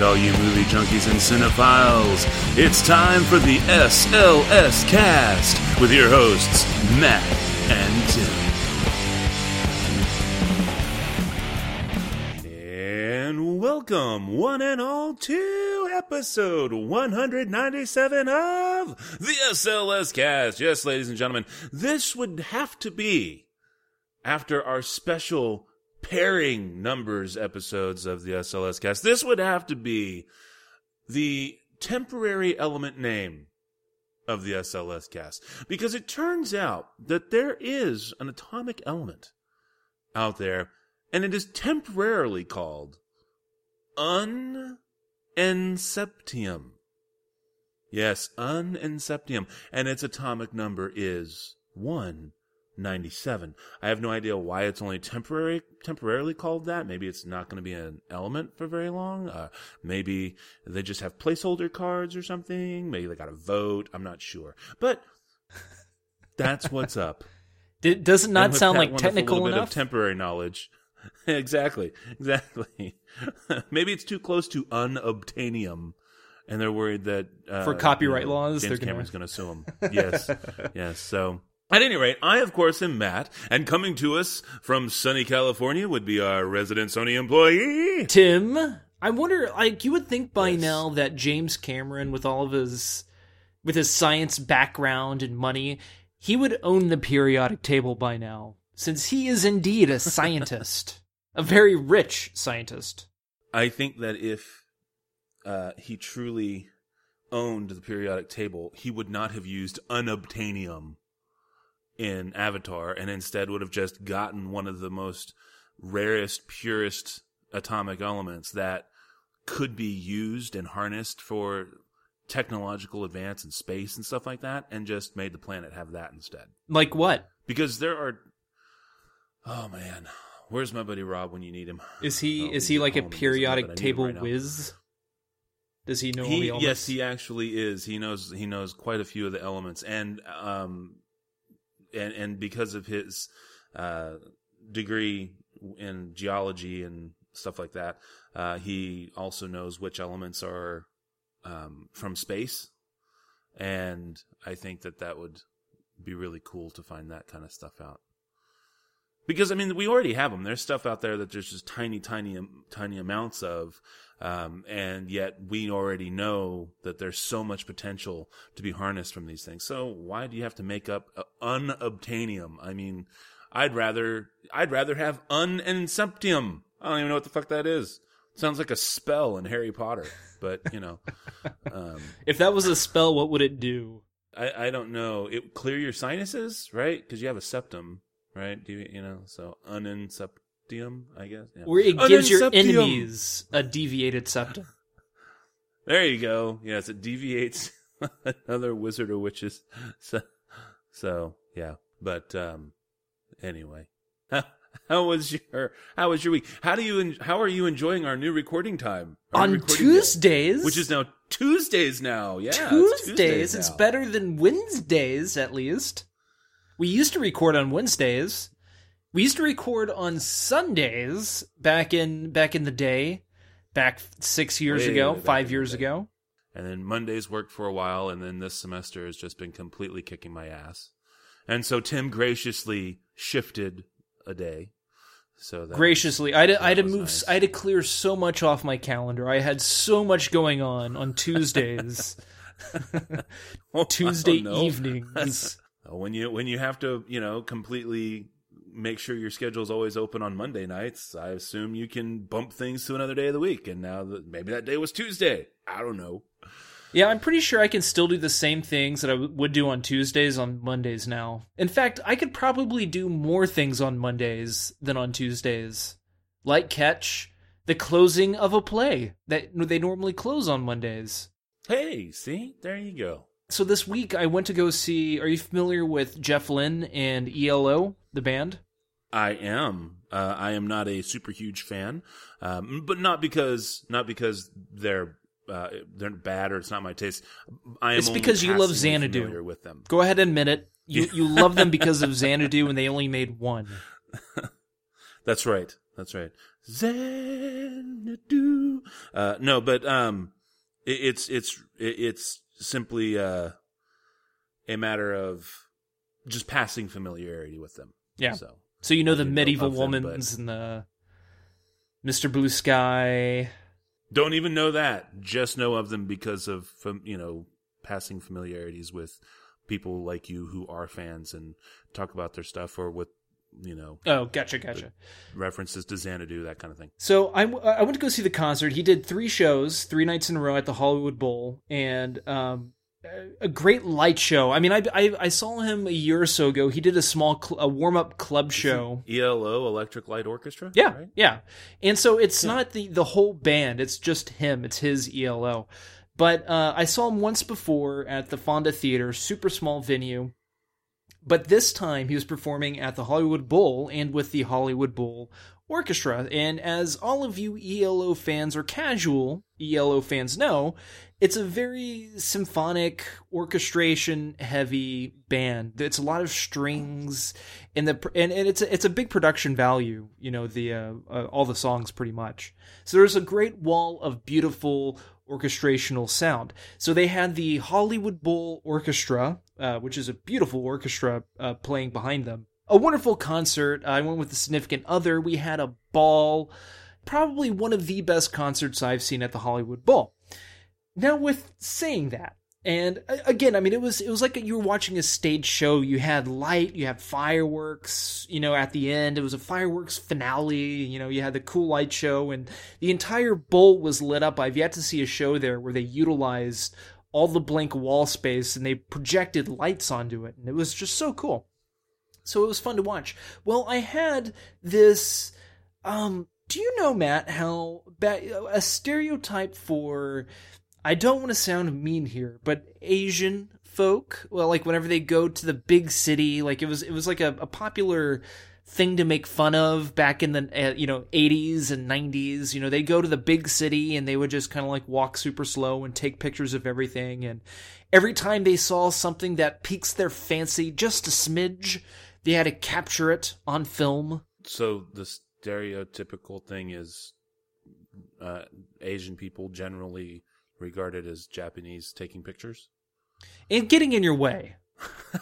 right, all you movie junkies and cinephiles. It's time for the SLS cast with your hosts, Matt and Tim. And welcome, one and all, to episode 197 of the SLS cast. Yes, ladies and gentlemen, this would have to be after our special pairing numbers episodes of the SLS cast. This would have to be the temporary element name of the SLS cast because it turns out that there is an atomic element out there and it is temporarily called ununseptium. Yes, ununseptium and its atomic number is 1 97. I have no idea why it's only temporary temporarily called that. Maybe it's not going to be an element for very long. Uh, maybe they just have placeholder cards or something. Maybe they got a vote. I'm not sure. But that's what's up. Does it not sound like technical bit enough? Of temporary knowledge. exactly. Exactly. maybe it's too close to unobtainium and they're worried that uh, for copyright you know, laws, James they're Cameron's going to sue them. Yes, yes. So at any rate, I, of course, am Matt, and coming to us from sunny California would be our resident Sony employee. Tim, I wonder, like, you would think by Yes. now that James Cameron, with all of his, with his science background and money, he would own the periodic table by now, since he is indeed a scientist, a very rich scientist. I think that if uh, he truly owned the periodic table, he would not have used unobtainium in Avatar, and instead would have just gotten one of the most rarest, purest atomic elements that could be used and harnessed for technological advance in space and stuff like that, and just made the planet have that instead. Like what? Because there are, oh man, where's my buddy Rob when you need him? Is he Oh, is he like a home, he doesn't know, periodic but I need him table right now. whiz? Does he know all the He, elements? yes, he actually is. He knows he knows quite a few of the elements, and um, and and because of his uh degree in geology and stuff like that, uh, he also knows which elements are um from space, and I think that that would be really cool to find that kind of stuff out. Because I mean, we already have them. There's stuff out there that there's just tiny, tiny, tiny amounts of, um, and yet we already know that there's so much potential to be harnessed from these things. So why do you have to make up unobtainium? I mean, I'd rather I'd rather have ununseptium. I don't even know what the fuck that is. Sounds like a spell in Harry Potter, but you know, um, If that was a spell, what would it do? I I don't know. It clear your sinuses, right? Because you have a septum, right? Do you you know? So ununseptium, I guess. Yeah. Or it gives your enemies a deviated septum. There you go. Yes, it deviates another wizard or witches. So, so yeah. But um, anyway, how was your how was your week? How do you en- how are you enjoying our new recording time Our On recording day, Tuesdays, which is now Tuesdays now? Yeah, it's Tuesdays, it's better than Wednesdays, at least. We used to record on Wednesdays. We used to record on Sundays back in back in the day, back six years Way ago, five years ago. And then Mondays worked for a while, and then this semester has just been completely kicking my ass. And so Tim graciously shifted a day. So that Graciously, I had, to, I had to move. nice. I had to clear so much off my calendar. I had so much going on on Tuesdays, Oh, Tuesday don't evenings. Uh, when you when you have to you know completely make sure your schedule is always open on Monday nights, I assume you can bump things to another day of the week. And now that maybe that day was Tuesday. I don't know. Yeah, I'm pretty sure I can still do the same things that I w- would do on Tuesdays on Mondays now. In fact, I could probably do more things on Mondays than on Tuesdays. Like catch the closing of a play that they normally close on Mondays. Hey, see, there you go. So this week I went to go see. Are you familiar with Jeff Lynne and ELO, the band? I am. Uh, I am not a super huge fan, um, but not because not because they're uh, they're bad or it's not my taste. I am It's because you love Xanadu. with them. Go ahead and admit it. You you love them because of Xanadu, and they only made one. That's right. That's right. Xanadu. Uh, no, but um, it, it's it's it, it's simply uh, a matter of just passing familiarity with them. Yeah. So So you know the medieval womans and the Mr. Blue Sky. don't even know that. Just know of them because of you know passing familiarities with people like you who are fans and talk about their stuff or with you know Oh, gotcha, gotcha. references to Xanadu that kind of thing. So I, I went to go see the concert. He did three shows, three nights in a row at the Hollywood Bowl, and um, a great light show. I mean, I, I I saw him a year or so ago. He did a small cl- a warm up club show. ELO Electric Light Orchestra. Yeah, right? yeah. And so it's not the the whole band; it's just him. It's his ELO. But uh, I saw him once before at the Fonda Theater, super small venue. But this time he was performing at the Hollywood Bowl and with the Hollywood Bowl Orchestra. And as all of you ELO fans or casual ELO fans know, it's a very symphonic, orchestration heavy band. It's a lot of strings and the and, and it's a, it's a big production value, you know, the uh, uh, all the songs pretty much. So there's a great wall of beautiful orchestrational sound. So they had the Hollywood Bowl Orchestra, uh, which is a beautiful orchestra uh, playing behind them. A wonderful concert. I went with a significant other. We had a ball. Probably one of the best concerts I've seen at the Hollywood Bowl. Now, with saying that, and again, I mean, it was it was like you were watching a stage show. You had light, you had fireworks. You know, at the end, it was a fireworks finale. You know, you had the cool light show, and the entire bowl was lit up. I've yet to see a show there where they utilized all the blank wall space and they projected lights onto it, and it was just so cool. So it was fun to watch. Well, I had this. Um, do you know, Matt, how a stereotype for I don't want to sound mean here, but Asian folk, well, like whenever they go to the big city, like it was, it was like a, a popular thing to make fun of back in the uh, you know 80s and 90s. You know, they go to the big city and they would just kind of like walk super slow and take pictures of everything. And every time they saw something that piques their fancy just a smidge, they had to capture it on film. So the stereotypical thing is uh, Asian people generally regarded as Japanese taking pictures. And getting in your way.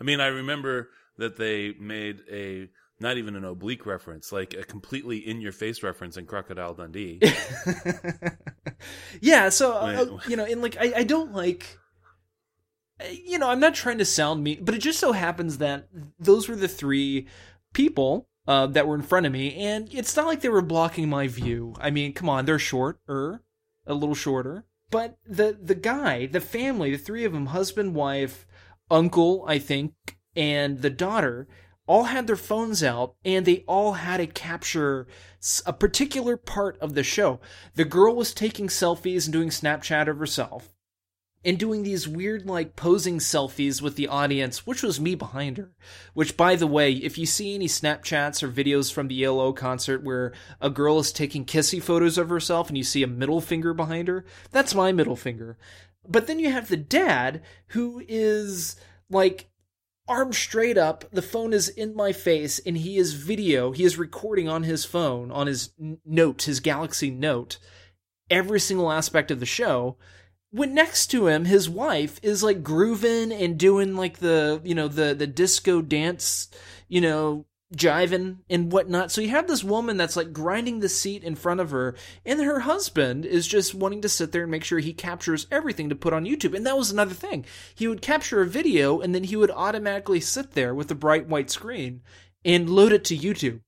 I mean, I remember that they made a not even an oblique reference, like a completely in your face reference in Crocodile Dundee. yeah, so uh, you know, and like I, I don't like you know, I'm not trying to sound mean, but it just so happens that those were the three people uh, that were in front of me, and it's not like they were blocking my view. I mean, come on, they're short, shorter, a little shorter, but the the guy, the family, the three of them, husband, wife, uncle, I think, and the daughter, all had their phones out, and they all had to capture a particular part of the show. The girl was taking selfies and doing Snapchat of herself and doing these weird like posing selfies with the audience, which was me behind her. Which, by the way, if you see any Snapchats or videos from the ELO concert where a girl is taking kissy photos of herself and you see a middle finger behind her, that's my middle finger. But then you have the dad who is like arm straight up, the phone is in my face, and he is video, he is recording on his phone, on his note, his Galaxy Note, every single aspect of the show when next to him his wife is like grooving and doing like the you know the the disco dance you know jiving and whatnot. So you have this woman that's like grinding the seat in front of her and her husband is just wanting to sit there and make sure he captures everything to put on youtube. And that was another thing. He would capture a video and then he would automatically sit there with a bright white screen and load it to youtube.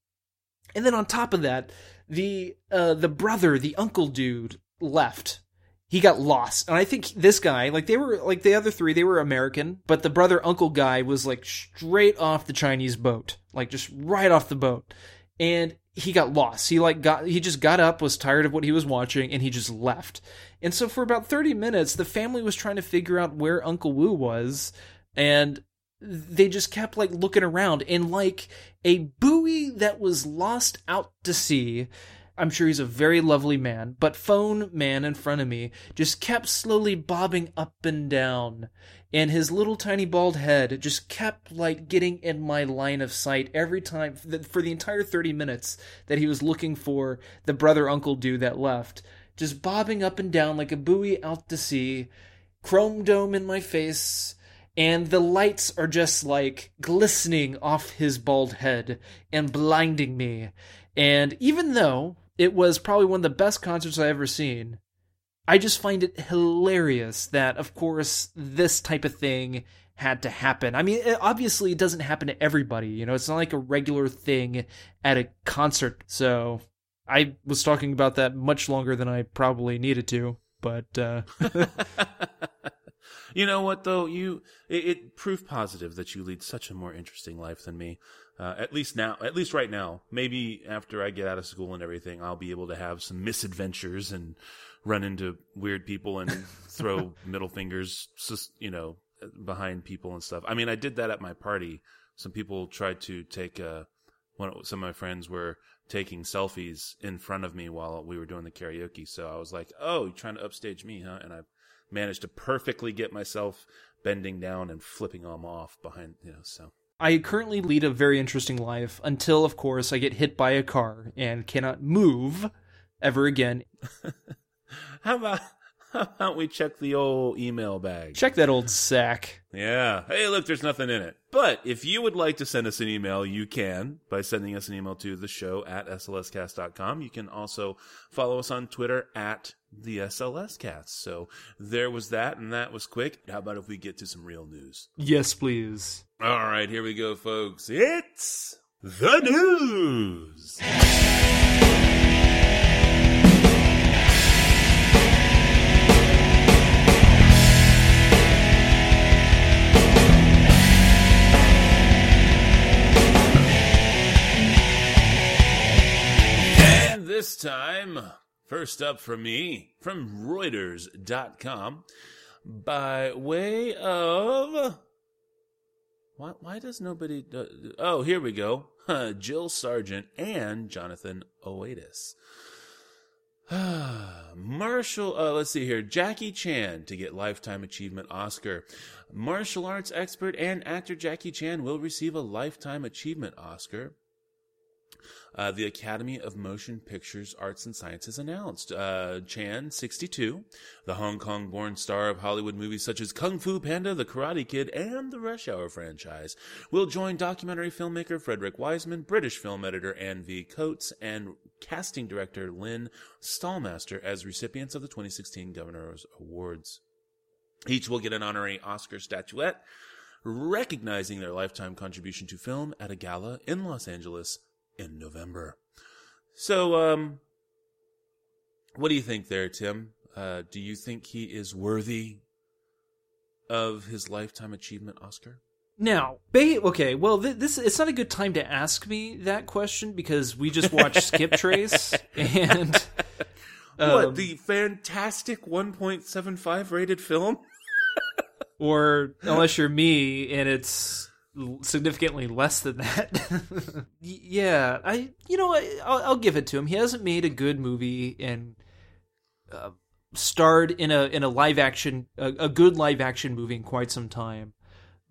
And then on top of that the uh the brother the uncle dude left he got lost. And I think this guy, like they were like the other three, they were American, but the brother uncle guy was like straight off the Chinese boat, like just right off the boat. And he got lost. He like got he just got up, was tired of what he was watching, and he just left. And so for about 30 minutes, the family was trying to figure out where Uncle Wu was, and they just kept like looking around and like a buoy that was lost out to sea I'm sure he's a very lovely man, but phone man in front of me just kept slowly bobbing up and down. And his little tiny bald head just kept like getting in my line of sight every time for the entire 30 minutes that he was looking for the brother uncle dude that left. Just bobbing up and down like a buoy out to sea, chrome dome in my face, and the lights are just like glistening off his bald head and blinding me. And even though it was probably one of the best concerts I've ever seen. I just find it hilarious that, of course, this type of thing had to happen. I mean, it, obviously, it doesn't happen to everybody. You know, it's not like a regular thing at a concert. So I was talking about that much longer than I probably needed to. But uh... you know what, though, you it, it proved positive that you lead such a more interesting life than me. Uh, at least now, at least right now. Maybe after I get out of school and everything, I'll be able to have some misadventures and run into weird people and throw middle fingers, you know, behind people and stuff. I mean, I did that at my party. Some people tried to take uh, one. Some of my friends were taking selfies in front of me while we were doing the karaoke. So I was like, "Oh, you're trying to upstage me, huh?" And I managed to perfectly get myself bending down and flipping them off behind, you know. So I currently lead a very interesting life until, of course, I get hit by a car and cannot move ever again. how about how about we check the old email bag? Check that old sack. Yeah. Hey, look, there's nothing in it. But if you would like to send us an email, you can by sending us an email to the show at slscast.com. You can also follow us on Twitter at the SLScast. So there was that, and that was quick. How about if we get to some real news? Yes, please. All right, here we go, folks. It's the news. This time, first up for me, from Reuters.com, by way of why, why does nobody? Do, oh, here we go. Jill Sargent and Jonathan Oatis. Martial, uh, let's see here. Jackie Chan to get Lifetime Achievement Oscar. Martial arts expert and actor Jackie Chan will receive a Lifetime Achievement Oscar uh, the Academy of Motion Pictures Arts and Sciences announced. Uh, Chan, 62, the Hong Kong born star of Hollywood movies such as Kung Fu Panda, The Karate Kid, and the Rush Hour franchise, will join documentary filmmaker Frederick Wiseman, British film editor Anne V. Coates, and casting director Lynn Stallmaster as recipients of the 2016 Governor's Awards. Each will get an honorary Oscar statuette recognizing their lifetime contribution to film at a gala in Los Angeles in November. So, um, what do you think there, Tim? Uh, do you think he is worthy of his lifetime achievement Oscar? Now, ba- okay, well, th- this it's not a good time to ask me that question because we just watched Skiptrace and um, what the fantastic 1.75 rated film, or unless you're me and it's significantly less than that. yeah, I you know I'll, I'll, give it to him. He hasn't made a good movie and uh, starred in a in a live action a, a, good live action movie in quite some time.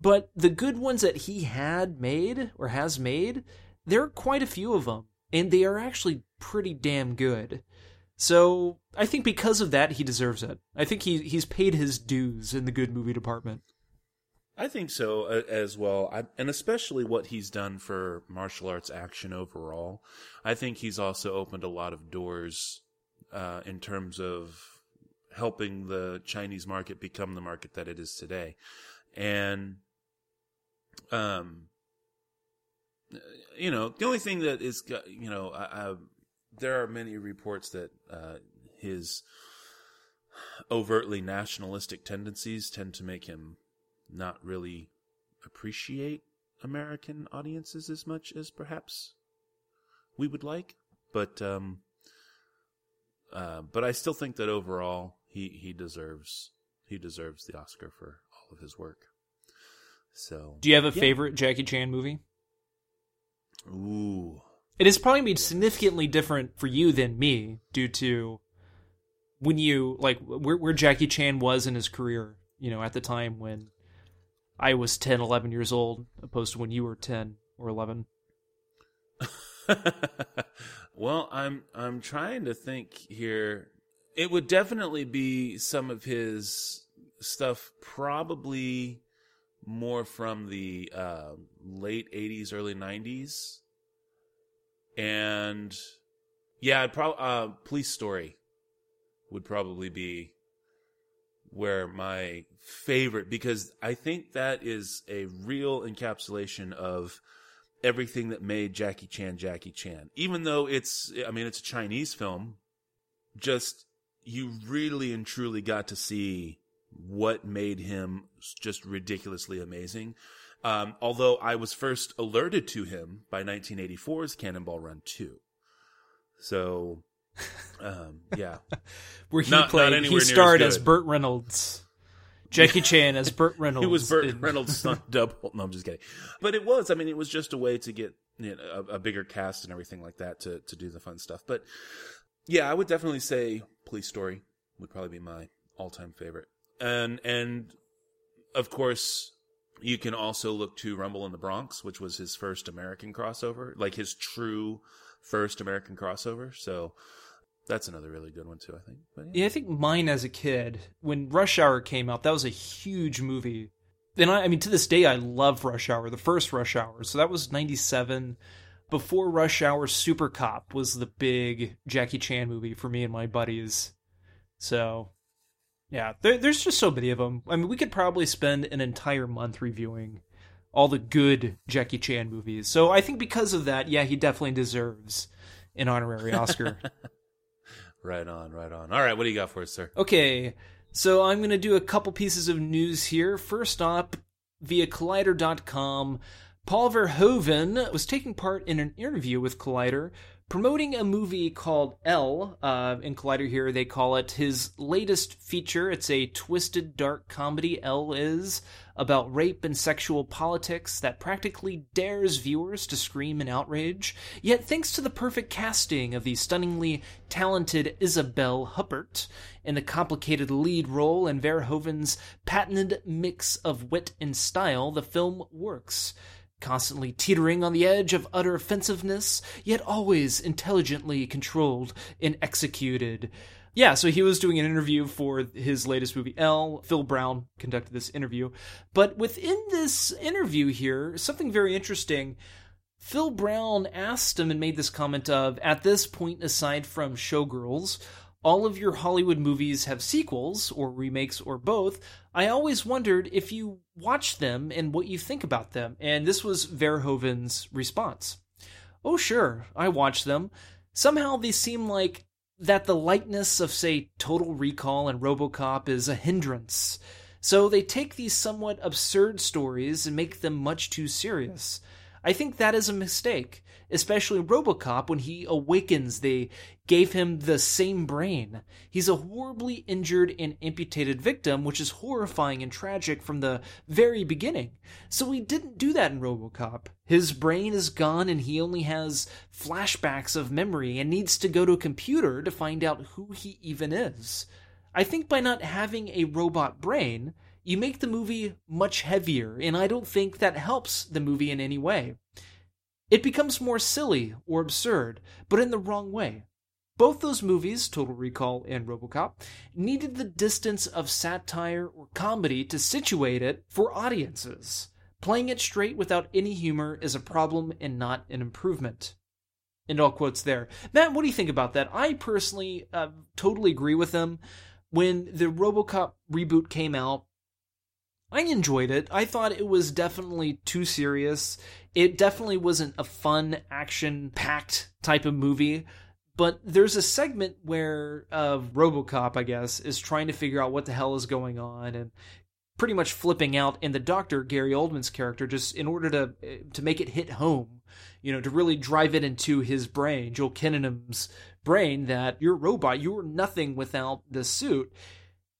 But the good ones that he had made or has made, there are quite a few of them, and they are actually pretty damn good. So I think because of that, he deserves it. I think he he's paid his dues in the good movie department. I think so uh, as well, I, and especially what he's done for martial arts action overall. I think he's also opened a lot of doors uh, in terms of helping the Chinese market become the market that it is today, and um, you know, the only thing that is, you know, I, I, there are many reports that uh, his overtly nationalistic tendencies tend to make him not really appreciate American audiences as much as perhaps we would like. But um, uh, but I still think that overall he he deserves he deserves the Oscar for all of his work. So, do you have a yeah. favorite Jackie Chan movie? Ooh, It is probably be significantly different for you than me due to when you like where, where Jackie Chan was in his career, you know, at the time when I was 10, 11 years old, opposed to when you were 10 or 11. well, I'm I'm trying to think here. It would definitely be some of his stuff, probably more from the uh, late '80s, early '90s, and yeah, probably uh, Police Story would probably be where my favorite because I think that is a real encapsulation of everything that made Jackie Chan Jackie Chan. Even though it's I mean it's a Chinese film, just you really and truly got to see what made him just ridiculously amazing. Um, although I was first alerted to him by 1984's Cannonball Run 2. So, um, yeah. Where he Not- played, not he starred as as. Burt Reynolds. Jackie Chan as Burt Reynolds. It was Burt in- Reynolds' stunt double. No, I'm just kidding. But it was. I mean, it was just a way to get you know, a, a bigger cast and everything like that to to do the fun stuff. But yeah, I would definitely say Police Story would probably be my all time favorite. And and of course, you can also look to Rumble in the Bronx, which was his first American crossover, like his true first American crossover. So that's another really good one too. I think. But Yeah, I think mine as a kid, when Rush Hour came out, that was a huge movie. And I, I mean, to this day, I love Rush Hour, the first Rush Hour. So that was 97. Before Rush Hour, Super Cop was the big Jackie Chan movie for me and my buddies. So, yeah, there, there's just so many of them. I mean, we could probably spend an entire month reviewing all the good Jackie Chan movies. So I think because of that, yeah, he definitely deserves an honorary Oscar. Right on, right on. All right, what do you got for us, sir? Okay, so I'm going to do a couple pieces of news here. First up, via Collider.com, Paul Verhoeven was taking part in an interview with Collider promoting a movie called Elle. Uh, in Collider here, they call it his latest feature. It's a twisted, dark comedy, Elle is, about rape and sexual politics that practically dares viewers to scream in outrage. Yet, thanks to the perfect casting of the stunningly talented Isabelle Huppert in the complicated lead role and Verhoeven's patented mix of wit and style, the film works constantly teetering on the edge of utter offensiveness, yet always intelligently controlled and executed. Yeah, so he was doing an interview for his latest movie, Elle. Phil Brown conducted this interview. But within this interview here, something very interesting. Phil Brown asked him and made this comment of At this point, aside from Showgirls, all of your Hollywood movies have sequels, or remakes, or both. I always wondered if you watch them and what you think about them. And this was Verhoeven's response. Oh, sure, I watch them. Somehow they seem like that the lightness of, say, Total Recall and Robocop is a hindrance. So they take these somewhat absurd stories and make them much too serious. I think that is a mistake, especially Robocop when he awakens, they gave him the same brain. He's a horribly injured and amputated victim, which is horrifying and tragic from the very beginning. So we didn't do that in Robocop. His brain is gone and he only has flashbacks of memory and needs to go to a computer to find out who he even is. I think by not having a robot brain, you make the movie much heavier, and I don't think that helps the movie in any way. It becomes more silly or absurd, but in the wrong way. Both those movies, Total Recall and Robocop, needed the distance of satire or comedy to situate it for audiences. Playing it straight without any humor is a problem and not an improvement. End all quotes there. Matt, what do you think about that? I personally uh, totally agree with them. When the Robocop reboot came out, I enjoyed it. I thought it was definitely too serious. It definitely wasn't a fun, action packed type of movie. But there's a segment where uh, Robocop, I guess, is trying to figure out what the hell is going on and pretty much flipping out. And the doctor, Gary Oldman's character, just in order to to make it hit home, you know, to really drive it into his brain, Joel Kinnaman's brain, that you're a robot, you're nothing without the suit.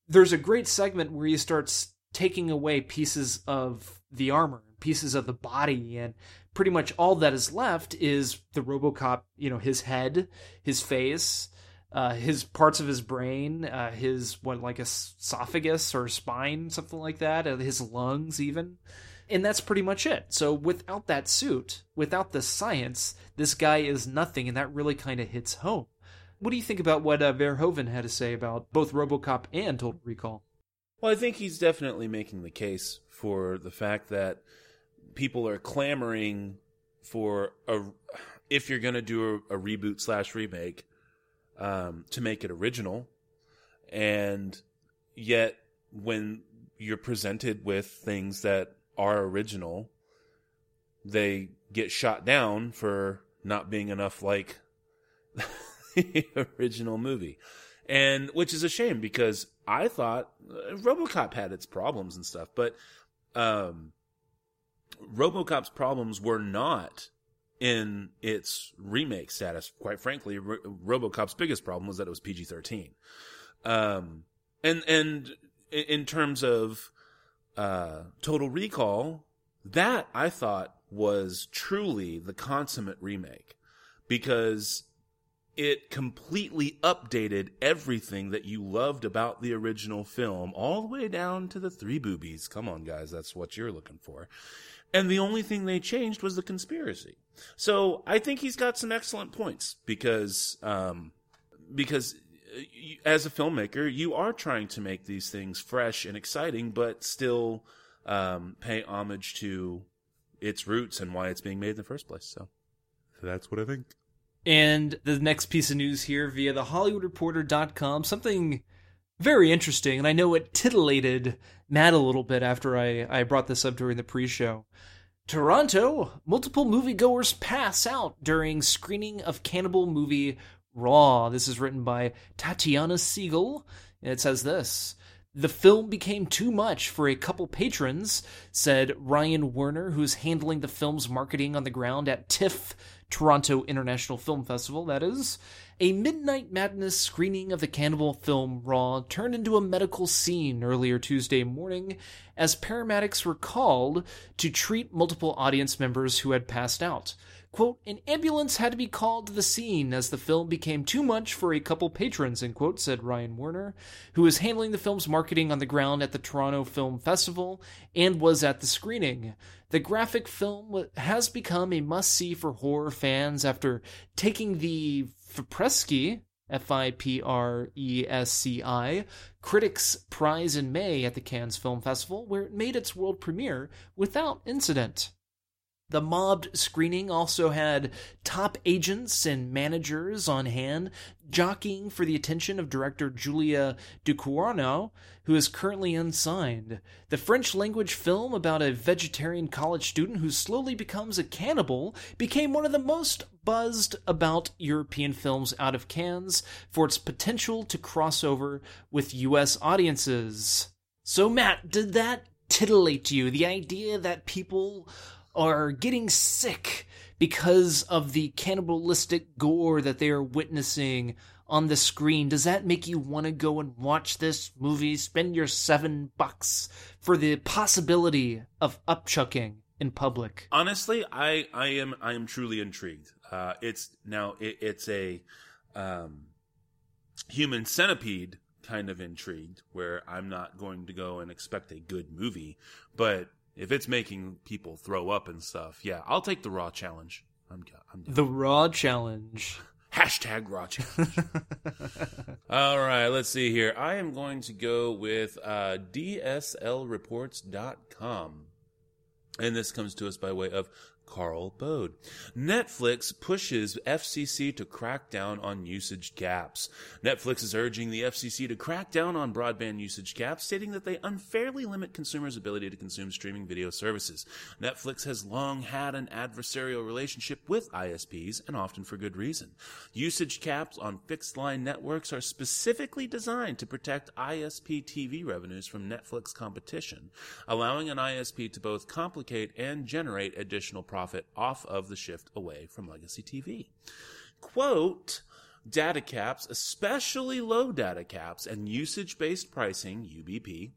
There's a great segment where he starts taking away pieces of the armor pieces of the body and pretty much all that is left is the RoboCop, you know, his head, his face, uh, his parts of his brain, uh, his what like esophagus or spine, something like that, his lungs even. And that's pretty much it. So without that suit, without the science, this guy is nothing, and that really kind of hits home. What do you think about what uh, Verhoeven had to say about both RoboCop and Total Recall? Well, I think he's definitely making the case for the fact that people are clamoring for a if you're going to do a, a reboot slash remake um, to make it original, and yet when you're presented with things that are original, they get shot down for not being enough like the original movie. And which is a shame because I thought uh, RoboCop had its problems and stuff, but um, RoboCop's problems were not in its remake status. Quite frankly, Ro- RoboCop's biggest problem was that it was PG thirteen. Um, and and in terms of uh, Total Recall, that I thought was truly the consummate remake because it completely updated everything that you loved about the original film, all the way down to the three boobies. Come on, guys, that's what you're looking for. And the only thing they changed was the conspiracy. So I think he's got some excellent points because, um, because uh, as a filmmaker, you are trying to make these things fresh and exciting, but still um, pay homage to its roots and why it's being made in the first place. So that's what I think. And the next piece of news here via the HollywoodReporter.com, something very interesting, and I know it titillated Matt a little bit after I, I brought this up during the pre show. Toronto, multiple moviegoers pass out during screening of cannibal movie Raw. This is written by Tatiana Siegel. It says this. The film became too much for a couple patrons, said Ryan Werner, who's handling the film's marketing on the ground at TIFF Toronto International Film Festival, that is, a Midnight Madness screening of the cannibal film Raw turned into a medical scene earlier Tuesday morning as paramedics were called to treat multiple audience members who had passed out. Quote, an ambulance had to be called to the scene as the film became too much for a couple patrons, end quote, said Ryan Werner, who was handling the film's marketing on the ground at the Toronto Film Festival and was at the screening. The graphic film has become a must see for horror fans after taking the Fipresci, F I P R E S C I, Critics' Prize in May at the Cannes Film Festival, where it made its world premiere without incident. The mobbed screening also had top agents and managers on hand jockeying for the attention of director Julia Ducournau, who is currently unsigned. The French language film about a vegetarian college student who slowly becomes a cannibal became one of the most buzzed about European films out of Cannes for its potential to cross over with US audiences. So, Matt, did that titillate you? The idea that people are getting sick because of the cannibalistic gore that they are witnessing on the screen. Does that make you want to go and watch this movie? Spend your seven bucks for the possibility of upchucking in public? Honestly, I, I am I am truly intrigued. Uh, it's now it, it's a um, human centipede kind of intrigued, where I'm not going to go and expect a good movie, but if it's making people throw up and stuff, yeah, I'll take the raw challenge. I'm, I'm the raw challenge. Hashtag raw challenge. All right, let's see here. I am going to go with uh, DSLReports.com. And this comes to us by way of Karl Bode. Netflix pushes FCC to crack down on usage caps. Netflix is urging the FCC to crack down on broadband usage caps, stating that they unfairly limit consumers' ability to consume streaming video services. Netflix has long had an adversarial relationship with ISPs, and often for good reason. Usage caps on fixed line networks are specifically designed to protect ISP TV revenues from Netflix competition, allowing an ISP to both complicate and generate additional profit profit off of the shift away from legacy TV. Quote, data caps, especially low data caps and usage based pricing, UBP,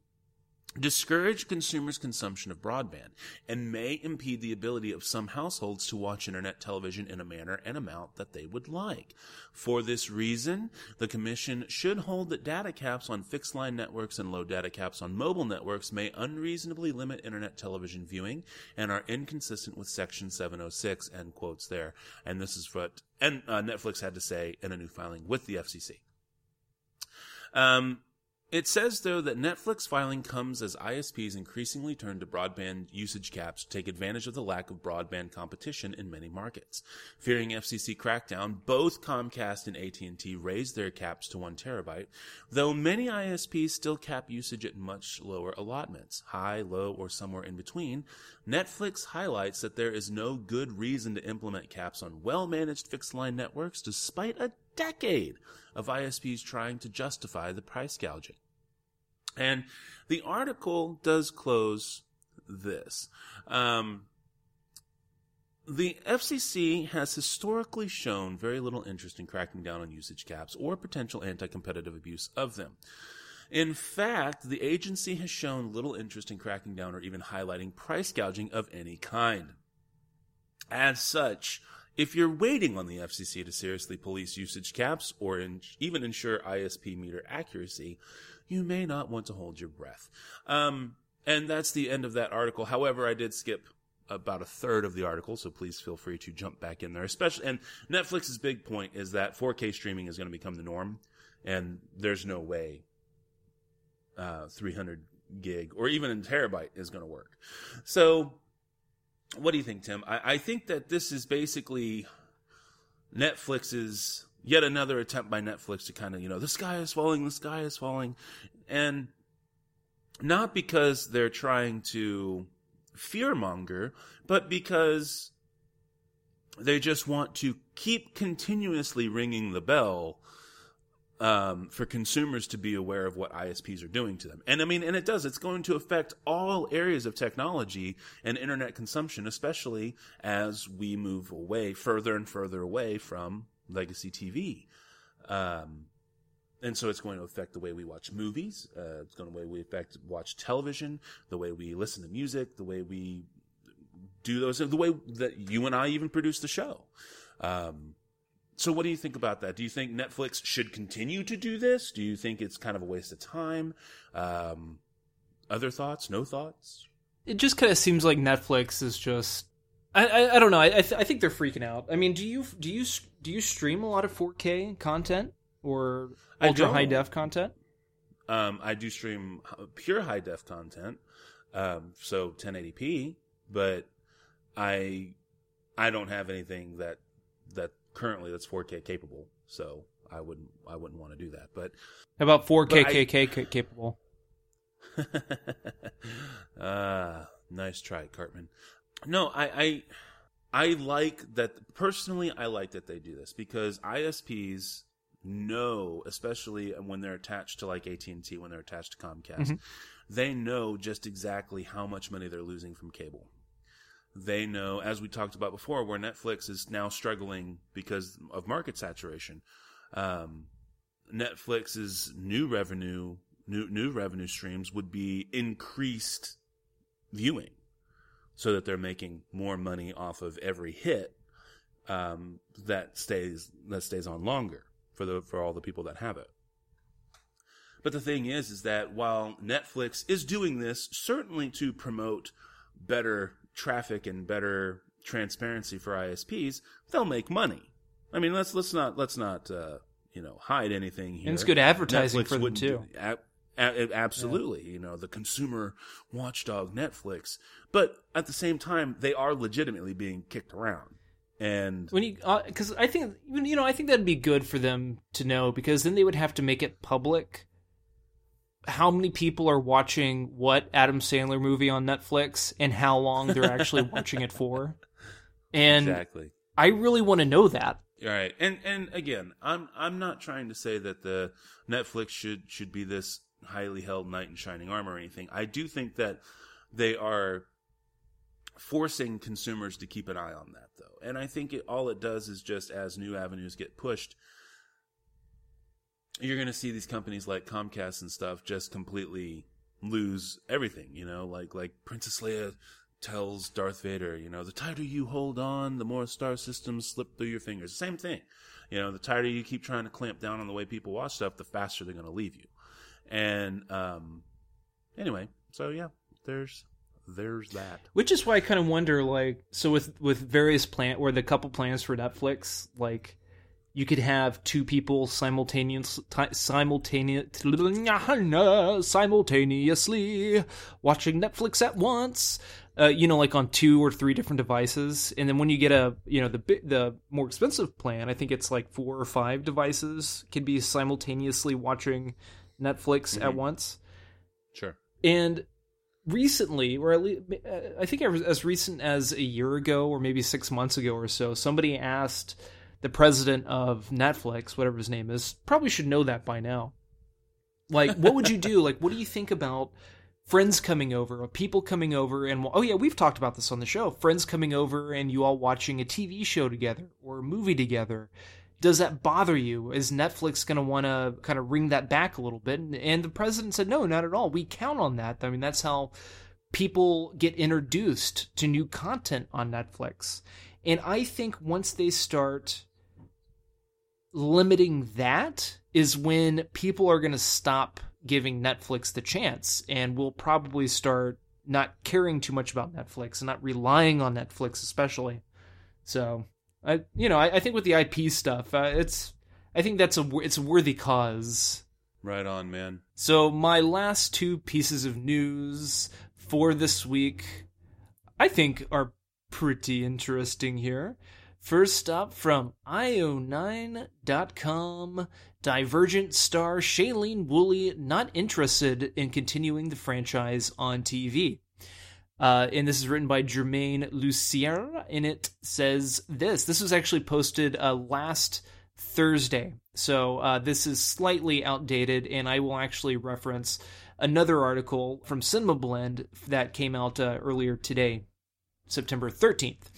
discourage consumers' consumption of broadband and may impede the ability of some households to watch internet television in a manner and amount that they would like. For this reason, the Commission should hold that data caps on fixed line networks and low data caps on mobile networks may unreasonably limit internet television viewing and are inconsistent with Section 706, end quotes there. And this is what and, uh, Netflix had to say in a new filing with the FCC. Um, it says, though, that Netflix filing comes as ISPs increasingly turn to broadband usage caps to take advantage of the lack of broadband competition in many markets. Fearing FCC crackdown, both Comcast and AT&T raised their caps to 1 terabyte, though many ISPs still cap usage at much lower allotments, high, low, or somewhere in between. Netflix highlights that there is no good reason to implement caps on well-managed fixed-line networks despite a decade of ISPs trying to justify the price gouging. And the article does close this. Um, the FCC has historically shown very little interest in cracking down on usage caps or potential anti competitive abuse of them. In fact, the agency has shown little interest in cracking down or even highlighting price gouging of any kind. As such, if you're waiting on the FCC to seriously police usage caps or in, even ensure ISP meter accuracy, you may not want to hold your breath. Um, and that's the end of that article. However, I did skip about a third of the article, so please feel free to jump back in there. Especially, and Netflix's big point is that 4K streaming is going to become the norm, and there's no way uh, 300 gig or even a terabyte is going to work. So what do you think, Tim? I, I think that this is basically Netflix's yet another attempt by Netflix to kind of, you know, the sky is falling, the sky is falling. And not because they're trying to fearmonger, but because they just want to keep continuously ringing the bell um, for consumers to be aware of what ISPs are doing to them. And I mean, and it does. It's going to affect all areas of technology and internet consumption, especially as we move away further and further away from legacy TV. Um, and so it's going to affect the way we watch movies. Uh, it's going to way we affect watch television, the way we listen to music, the way we do those, the way that you and I even produce the show. Um, so what do you think about that? Do you think Netflix should continue to do this? Do you think it's kind of a waste of time? Um, other thoughts? No thoughts? It just kind of seems like Netflix is just. I I, I don't know. I I, th- I, think they're freaking out. I mean, do you do you do you stream a lot of 4K content or ultra high def content? Um, I do stream pure high def content, um, so 1080p. But I I don't have anything that that currently that's 4K capable. So I wouldn't I wouldn't want to do that. But How about 4K KK capable? Ah, uh, nice try, Cartman. No, I, I I like that personally. I like that they do this because ISPs know, especially when they're attached to like AT and T, when they're attached to Comcast, mm-hmm. they know just exactly how much money they're losing from cable they know, as we talked about before, where Netflix is now struggling because of market saturation. Um, Netflix's new revenue, new new revenue streams would be increased viewing, so that they're making more money off of every hit um, that stays that stays on longer for the for all the people that have it. But the thing is, is that while Netflix is doing this certainly to promote better traffic and better transparency for ISPs, they'll make money. I mean, let's let's not let's not uh, you know hide anything here. And it's good advertising Netflix for them too. A- absolutely, yeah. you know the consumer watchdog Netflix, but at the same time, they are legitimately being kicked around. And when you, because uh, I think you know, I think that'd be good for them to know because then they would have to make it public how many people are watching what Adam Sandler movie on Netflix and how long they're actually watching it for. And exactly. I really want to know that. All right, And and again, I'm I'm not trying to say that the Netflix should should be this highly held knight in shining armor or anything. I do think that they are forcing consumers to keep an eye on that though. And I think it, all it does is just as new avenues get pushed, you're going to see these companies like Comcast and stuff just completely lose everything. You know, like like Princess Leia tells Darth Vader, you know, the tighter you hold on, the more star systems slip through your fingers. Same thing. You know, the tighter you keep trying to clamp down on the way people watch stuff, the faster they're going to leave you. And um, anyway, so yeah, there's there's that. Which is why I kind of wonder, like, so with with various plan or the couple plans for Netflix, like, you could have two people simultaneous simultaneous simultaneously watching Netflix at once. Uh, you know, like on two or three different devices, and then when you get a, you know, the the more expensive plan, I think it's like four or five devices can be simultaneously watching Netflix mm-hmm. at once. Sure. And recently, or at least, I think as recent as a year ago, or maybe six months ago or so, somebody asked the president of Netflix, whatever his name is, probably should know that by now. Like, what would you do? Like, what do you think about friends coming over, or people coming over, and oh yeah, we've talked about this on the show. Friends coming over and you all watching a TV show together or a movie together does that bother you? Is Netflix going to want to kind of ring that back a little bit? And, the president said, no, not at all. We count on that. I mean, that's how people get introduced to new content on Netflix. And I think once they start limiting that is when people are going to stop giving Netflix the chance and we'll probably start not caring too much about Netflix and not relying on Netflix especially. So I, you know, I, I think with the IP stuff, uh, it's, I think that's a, it's a worthy cause. Right on, man. So my last two pieces of news for this week, I think are pretty interesting here. First up from io9.com, Divergent star Shailene Woodley not interested in continuing the franchise on TV. Uh, and this is written by Germain Lussier, and it says this. This was actually posted uh, last Thursday, so uh, this is slightly outdated, and I will actually reference another article from Cinema Blend that came out uh, earlier today, September 13th.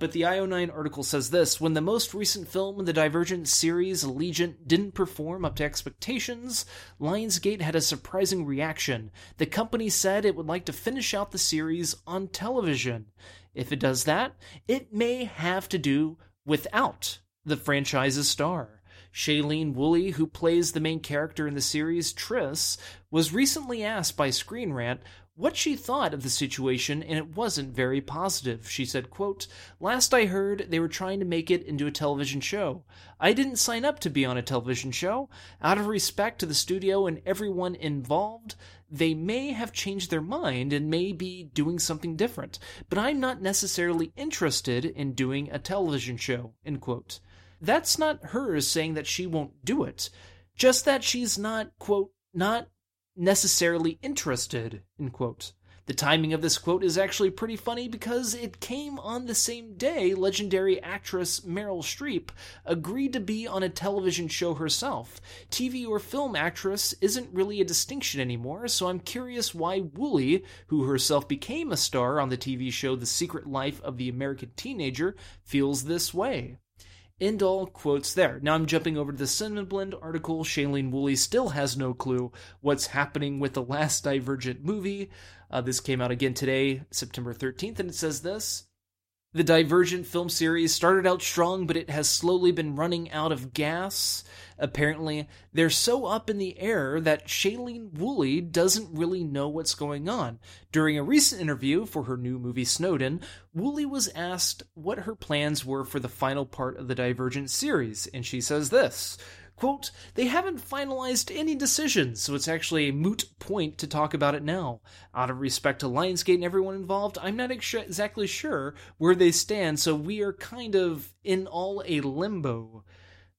But the IO9 article says this When the most recent film in the Divergent series, Allegiant, didn't perform up to expectations, Lionsgate had a surprising reaction. The company said it would like to finish out the series on television. If it does that, it may have to do without the franchise's star. Shailene Woodley, who plays the main character in the series, Tris, was recently asked by Screen Rant what she thought of the situation and it wasn't very positive. She said, quote, Last I heard, they were trying to make it into a television show. I didn't sign up to be on a television show. Out of respect to the studio and everyone involved, they may have changed their mind and may be doing something different, but I'm not necessarily interested in doing a television show, end quote. That's not her saying that she won't do it, just that she's not, quote, not necessarily interested, end quote. The timing of this quote is actually pretty funny because it came on the same day legendary actress Meryl Streep agreed to be on a television show herself. TV or film actress isn't really a distinction anymore, so I'm curious why Woodley, who herself became a star on the TV show The Secret Life of the American Teenager, feels this way. End all quotes there. Now I'm jumping over to the Cinema Blend article. Shailene Woodley still has no clue what's happening with the last Divergent movie. Uh, this came out again today, September 13th, and it says this. The Divergent film series started out strong, but it has slowly been running out of gas. Apparently, they're so up in the air that Shailene Woodley doesn't really know what's going on. During a recent interview for her new movie Snowden, Woodley was asked what her plans were for the final part of the Divergent series, and she says this Quote, they haven't finalized any decisions, so it's actually a moot point to talk about it now. Out of respect to Lionsgate and everyone involved, I'm not ex- exactly sure where they stand, so we are kind of in all a limbo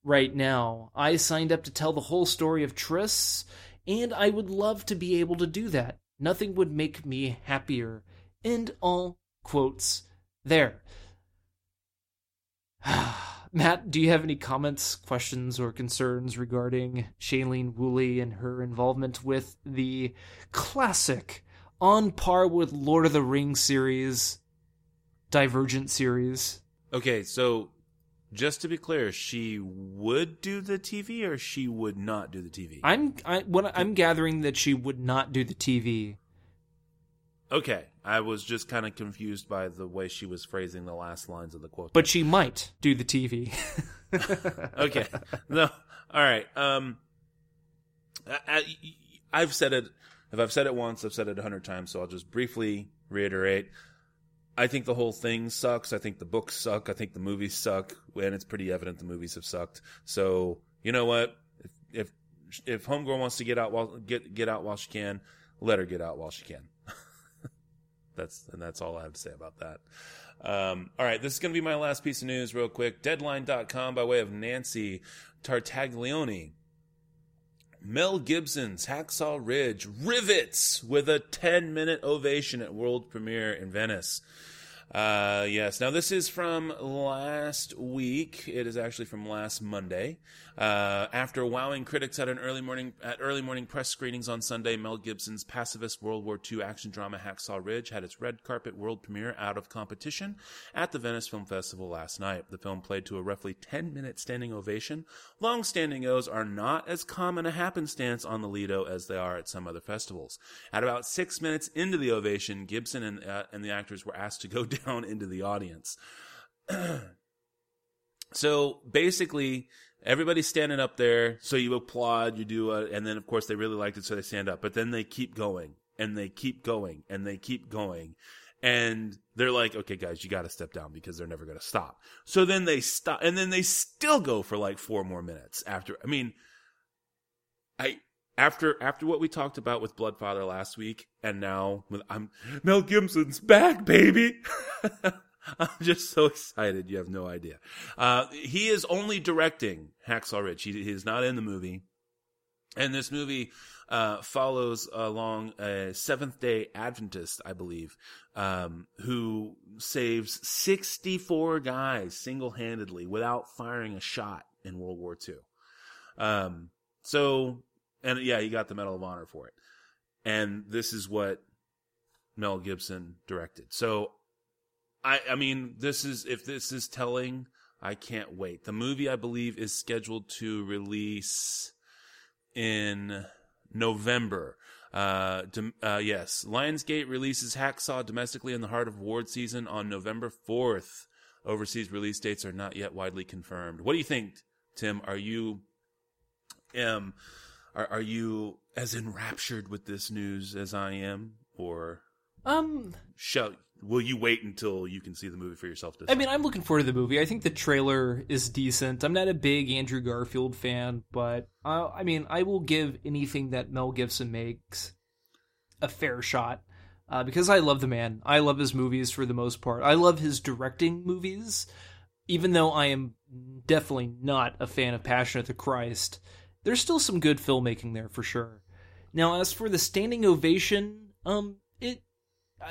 right now. I signed up to tell the whole story of Tris, and I would love to be able to do that. Nothing would make me happier. End all quotes there. Matt, do you have any comments, questions, or concerns regarding Shailene Woodley and her involvement with the classic, on par with Lord of the Rings series, Divergent series? Okay, so just to be clear, she would do the TV or she would not do the TV. I'm I, what I'm gathering that she would not do the TV. Okay, I was just kind of confused by the way she was phrasing the last lines of the quote. But she might do the TV. okay, no, all right. Um, I, I, have said it. If I've said it once, I've said it a hundred times. So I'll just briefly reiterate. I think the whole thing sucks. I think the books suck. I think the movies suck, and it's pretty evident the movies have sucked. So you know what? If if, if Homegirl wants to get out while get get out while she can, let her get out while she can. that's and that's all I have to say about that. Um, all right, this is going to be my last piece of news, real quick. Deadline.com by way of Nancy Tartaglione. Mel Gibson's Hacksaw Ridge rivets with a 10 minute ovation at world premiere in Venice. Uh, yes. Now this is from last week. It is actually from last Monday. Uh, after wowing critics at an early morning at early morning press screenings on Sunday, Mel Gibson's pacifist World War II action drama Hacksaw Ridge had its red carpet world premiere out of competition at the Venice Film Festival last night. The film played to a roughly 10 minute standing ovation. Long standing O's are not as common a happenstance on the Lido as they are at some other festivals. At about six minutes into the ovation, Gibson and, uh, and the actors were asked to go down into the audience. so basically, everybody's standing up there. So you applaud, you do, a, and then of course they really liked it, so they stand up. But then they keep going and they keep going and they keep going. And they're like, okay, guys, you got to step down because they're never going to stop. So then they stop, and then they still go for like four more minutes after. I mean, I after after what we talked about with Bloodfather last week, and now I'm Mel Gibson's back, baby. I'm just so excited. You have no idea. Uh, he is only directing Hacksaw Ridge. He, he is not in the movie. And this movie uh, follows along a Seventh day Adventist, I believe, um, who saves 64 guys single handedly without firing a shot in World War II. Um, so, and yeah, he got the Medal of Honor for it. And this is what Mel Gibson directed. So I, I mean, this is, if this is telling, I can't wait. The movie, I believe, is scheduled to release in November. Uh, uh, yes, Lionsgate releases Hacksaw domestically in the heart of award season on November 4th. Overseas release dates are not yet widely confirmed. What do you think, Tim? Are you, um, are, are you as enraptured with this news as I am, or um, shall will you wait until you can see the movie for yourself? I mean, I'm looking forward to the movie. I think the trailer is decent. I'm not a big Andrew Garfield fan, but uh, I mean, I will give anything that Mel Gibson makes a fair shot uh, because I love the man. I love his movies for the most part. I love his directing movies, even though I am definitely not a fan of Passion of the Christ. There's still some good filmmaking there for sure. Now, as for the standing ovation, um, it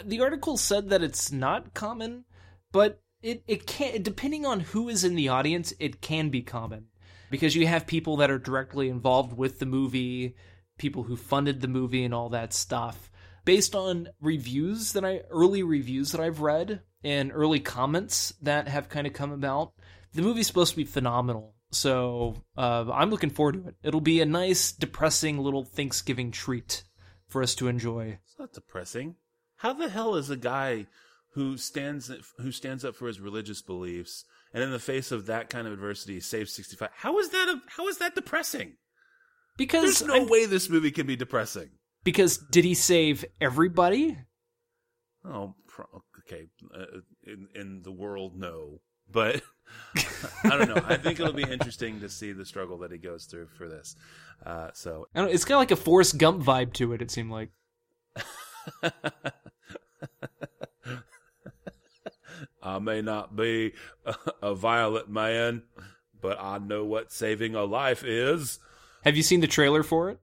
the article said that it's not common, but it it can depending on who is in the audience, it can be common because you have people that are directly involved with the movie, people who funded the movie and all that stuff. Based on reviews that I early reviews that I've read and early comments that have kind of come about, the movie's supposed to be phenomenal. So uh, I'm looking forward to it. It'll be a nice, depressing little Thanksgiving treat for us to enjoy. It's not depressing. How the hell is a guy who stands who stands up for his religious beliefs and in the face of that kind of adversity saves 65 how is that a, how is that depressing because there's no I'm, way this movie can be depressing because did he save everybody oh okay uh, in in the world no but I don't know. I think it'll be interesting to see the struggle that he goes through for this. Uh, so it's kind of like a Forrest Gump vibe to it. It seemed like. I may not be a, a violent man, but I know what saving a life is. Have you seen the trailer for it?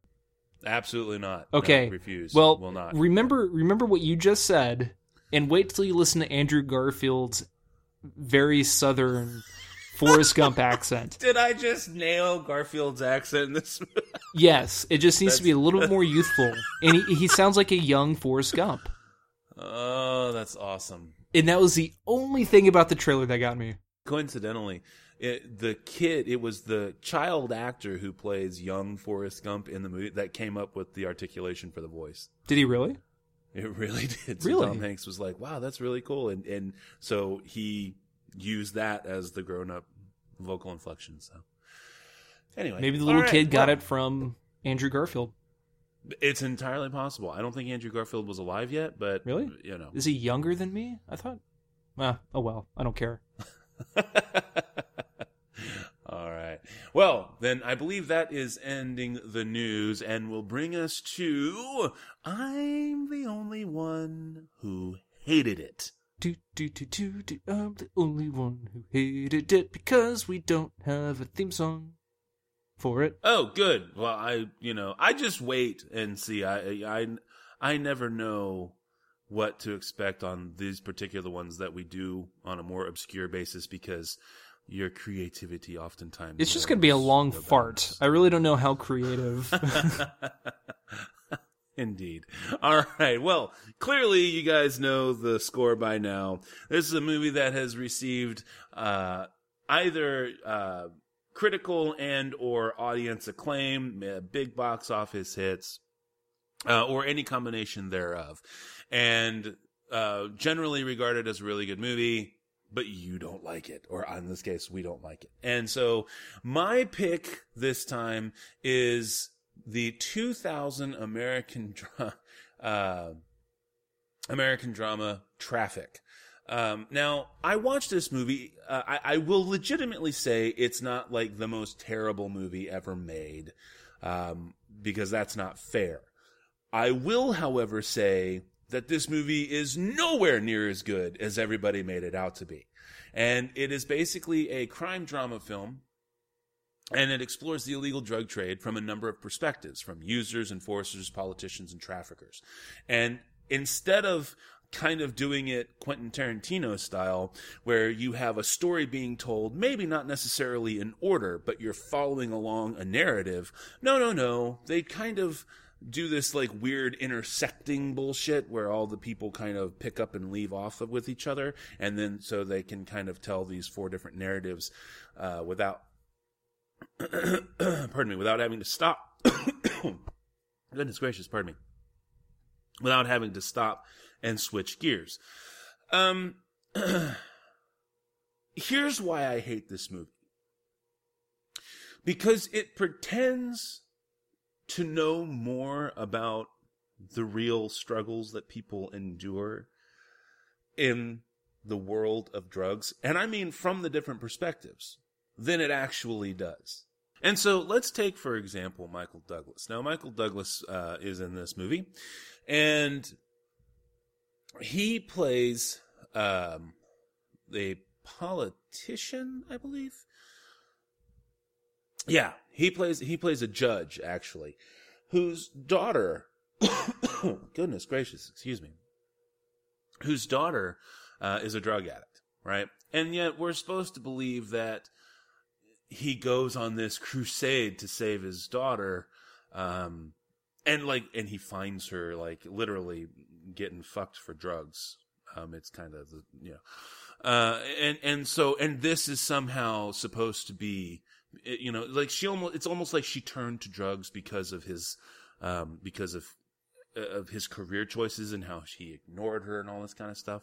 Absolutely not. Okay, no, refuse. Well, will not. Remember, remember what you just said, and wait till you listen to Andrew Garfield's very southern Forrest Gump accent. Did I just nail Garfield's accent in this? yes, it just needs That's... to be a little bit more youthful, and he, he sounds like a young Forrest Gump. Oh, that's awesome. And that was the only thing about the trailer that got me. Coincidentally, it, the kid, it was the child actor who plays young Forrest Gump in the movie that came up with the articulation for the voice. Did he really? It really did. So Really? Tom Hanks was like, "Wow, that's really cool," and and so he used that as the grown up vocal inflection. So anyway, Maybe the little right, kid got well, it from Andrew Garfield. It's entirely possible. I don't think Andrew Garfield was alive yet, but Really? you know. Is he younger than me? I thought. Ah, oh well, I don't care. All right. Well, then I believe that is ending the news and will bring us to I'm the only one who hated it. Do do do do do. I'm the only one who hated it because we don't have a theme song for it. Oh, good. Well, I, you know, I just wait and see. I, I, I never know what to expect on these particular ones that we do on a more obscure basis because your creativity oftentimes. It's just gonna be a long no fart. bounds. I really don't know how creative. Indeed. All right. Well, clearly you guys know the score by now. This is a movie that has received uh, either uh, critical and or audience acclaim, big box office hits, uh, or any combination thereof, and uh, generally regarded as a really good movie. But you don't like it, or in this case, we don't like it. And so, my pick this time is the 2000 American dra- uh, American drama Traffic. Um, now, I watched this movie. Uh, I, I will legitimately say it's not like the most terrible movie ever made, um, because that's not fair. I will, however, say that this movie is nowhere near as good as everybody made it out to be. And it is basically a crime drama film and it explores the illegal drug trade from a number of perspectives from users, enforcers, politicians, and traffickers. And instead of kind of doing it Quentin Tarantino style, where you have a story being told, maybe not necessarily in order, but you're following along a narrative. No, no, no. They kind of do this like weird intersecting bullshit where all the people kind of pick up and leave off of with each other and then so they can kind of tell these four different narratives uh, without pardon me, without having to stop. Goodness gracious, pardon me. Without having to stop and switch gears. Um, here's why I hate this movie. Because it pretends to know more about the real struggles that people endure in the world of drugs. And I mean from the different perspectives than it actually does. And so let's take, for example, Michael Douglas. Now, Michael Douglas uh, is in this movie, and he plays um, a politician, I believe. Yeah, he plays he plays a judge actually, whose daughter, goodness gracious, excuse me, whose daughter uh, is a drug addict, right? And yet we're supposed to believe that he goes on this crusade to save his daughter um and like and he finds her like literally getting fucked for drugs um it's kind of the you know uh and and so and this is somehow supposed to be you know like she almost it's almost like she turned to drugs because of his um because of of his career choices and how she ignored her and all this kind of stuff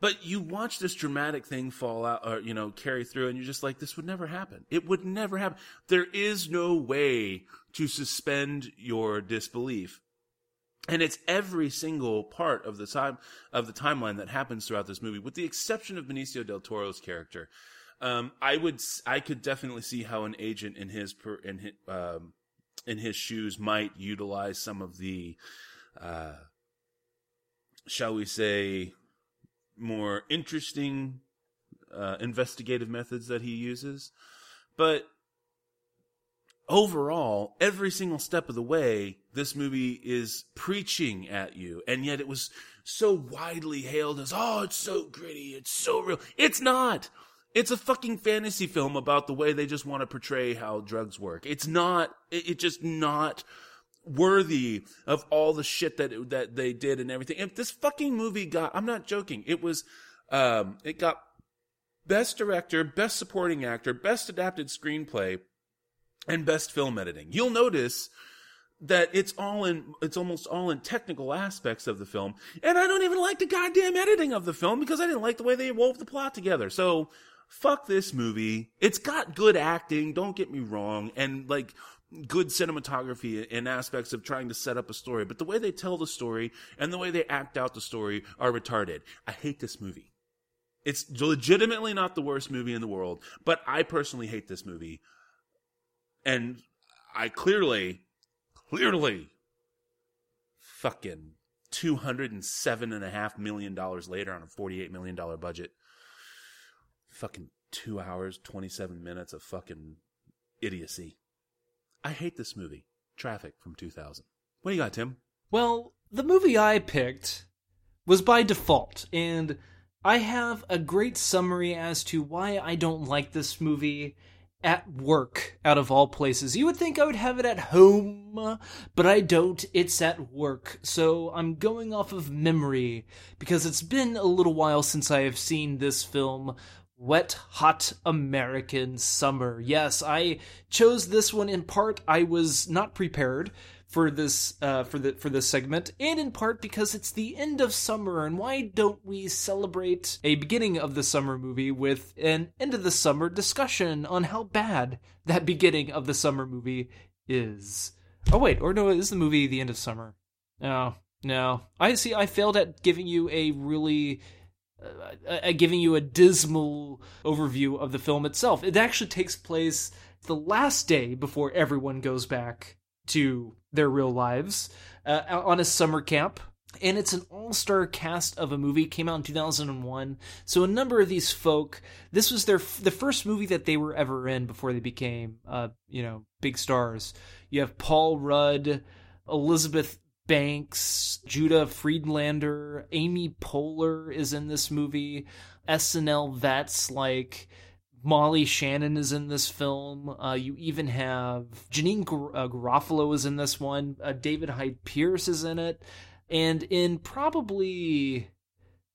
but you watch this dramatic thing fall out, or, you know, carry through, and you're just like, this would never happen. It would never happen. There is no way to suspend your disbelief. And it's every single part of the time, of the timeline that happens throughout this movie, with the exception of Benicio del Toro's character. Um, I would, I could definitely see how an agent in his, per, in his, um, in his shoes might utilize some of the, uh, shall we say, more interesting uh, investigative methods that he uses. But overall, every single step of the way, this movie is preaching at you. And yet it was so widely hailed as, oh, it's so gritty. It's so real. It's not. It's a fucking fantasy film about the way they just want to portray how drugs work. It's not, it's it just not worthy of all the shit that that they did and everything. If this fucking movie got, I'm not joking. It was, um, it got Best Director, Best Supporting Actor, Best Adapted Screenplay, and Best Film Editing. You'll notice that it's all in it's almost all in technical aspects of the film. And i don't even like the goddamn editing of the film because i didn't like the way they wove the plot together. So fuck this movie. It's got good acting don't get me wrong and like good cinematography in aspects of trying to set up a story. But the way they tell the story and the way they act out the story are retarded. I hate this movie. It's legitimately not the worst movie in the world but i personally hate this movie and i clearly clearly fucking two hundred and seven and a half million dollars later on a forty eight million dollar budget. Fucking two hours, twenty seven minutes of fucking idiocy. I hate this movie. Traffic from two thousand. What do you got, Tim? Well, the movie I picked was by default, and I have a great summary as to why I don't like this movie at work out of all places. You would think I would have it at home, but I don't. It's at work. So I'm going off of memory because it's been a little while since I have seen this film. Wet Hot American Summer. Yes, I chose this one in part. I was not prepared for this uh, for the for this segment, and in part because it's the end of summer, and why don't we celebrate a beginning of the summer movie with an end of the summer discussion on how bad that beginning of the summer movie is? Oh wait, or no, is the movie the end of summer? No, no. I see. I failed at giving you a really. Uh, giving you a dismal overview of the film itself. It actually takes place the last day before everyone goes back to their real lives uh, on a summer camp. And it's an all star cast of a movie. Came out in 2001. So a number of these folk, this was their the first movie that they were ever in before they became, uh, you know, big stars. You have Paul Rudd, Elizabeth Banks, Judah Friedlander, Amy Poehler is in this movie. SNL vets like Molly Shannon is in this film. Uh, you even have Janeane Gar- uh, Garofalo is in this one. Uh, David Hyde Pierce is in it, and in probably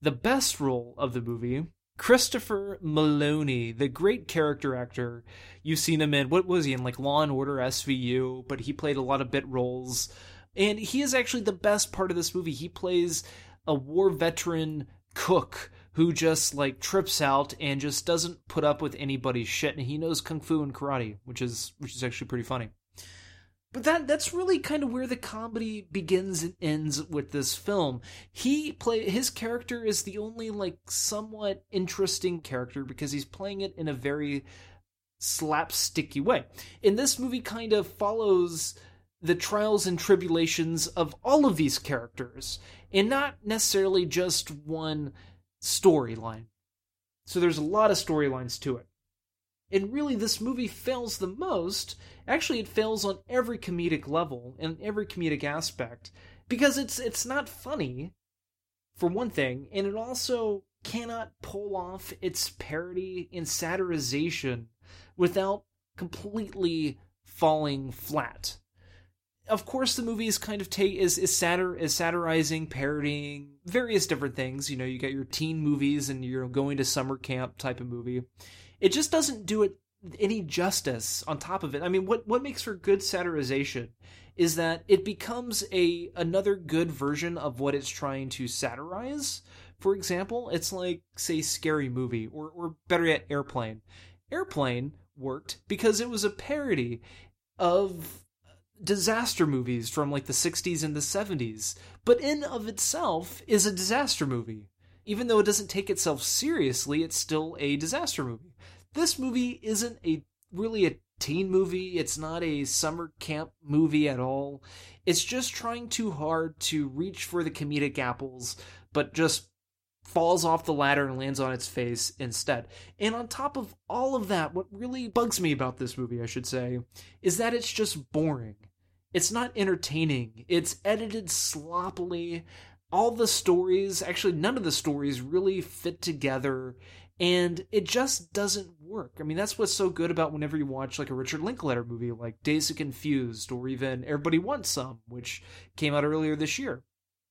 the best role of the movie, Christopher Meloni, the great character actor. You've seen him in what was he in like Law and Order SVU, but he played a lot of bit roles, and he is actually the best part of this movie. He plays a war veteran cook who just like trips out and just doesn't put up with anybody's shit and he knows kung fu and karate which is which is actually pretty funny. But that that's really kind of where the comedy begins and ends with this film. He play his character is the only like somewhat interesting character because he's playing it in a very slapsticky way. And this movie kind of follows the trials and tribulations of all of these characters and not necessarily just one storyline. So there's a lot of storylines to it. And really, this movie fails the most. Actually, it fails on every comedic level and every comedic aspect because it's it's not funny, for one thing, and it also cannot pull off its parody and satirization without completely falling flat of course the movie is kind of take is is satir is satirizing parodying various different things. You know you got your teen movies and you're going to summer camp type of movie. It just doesn't do it any justice on top of it. I mean what what makes for good satirization is that it becomes a another good version of what it's trying to satirize. For example it's like say scary movie or or better yet airplane. Airplane worked because it was a parody of disaster movies from like the 60s and the 70s, but in of itself is a disaster movie. Even though it doesn't take itself seriously, it's still a disaster movie. This movie isn't a really a teen movie. It's not a summer camp movie at all. It's just trying too hard to reach for the comedic apples, but just falls off the ladder and lands on its face instead. And on top of all of that, what really bugs me about this movie, I should say, is that it's just boring. It's not entertaining. It's edited sloppily. All the stories, actually, none of the stories really fit together. And it just doesn't work. I mean, that's what's so good about whenever you watch like a Richard Linklater movie like Dazed and Confused or even Everybody Wants Some, which came out earlier this year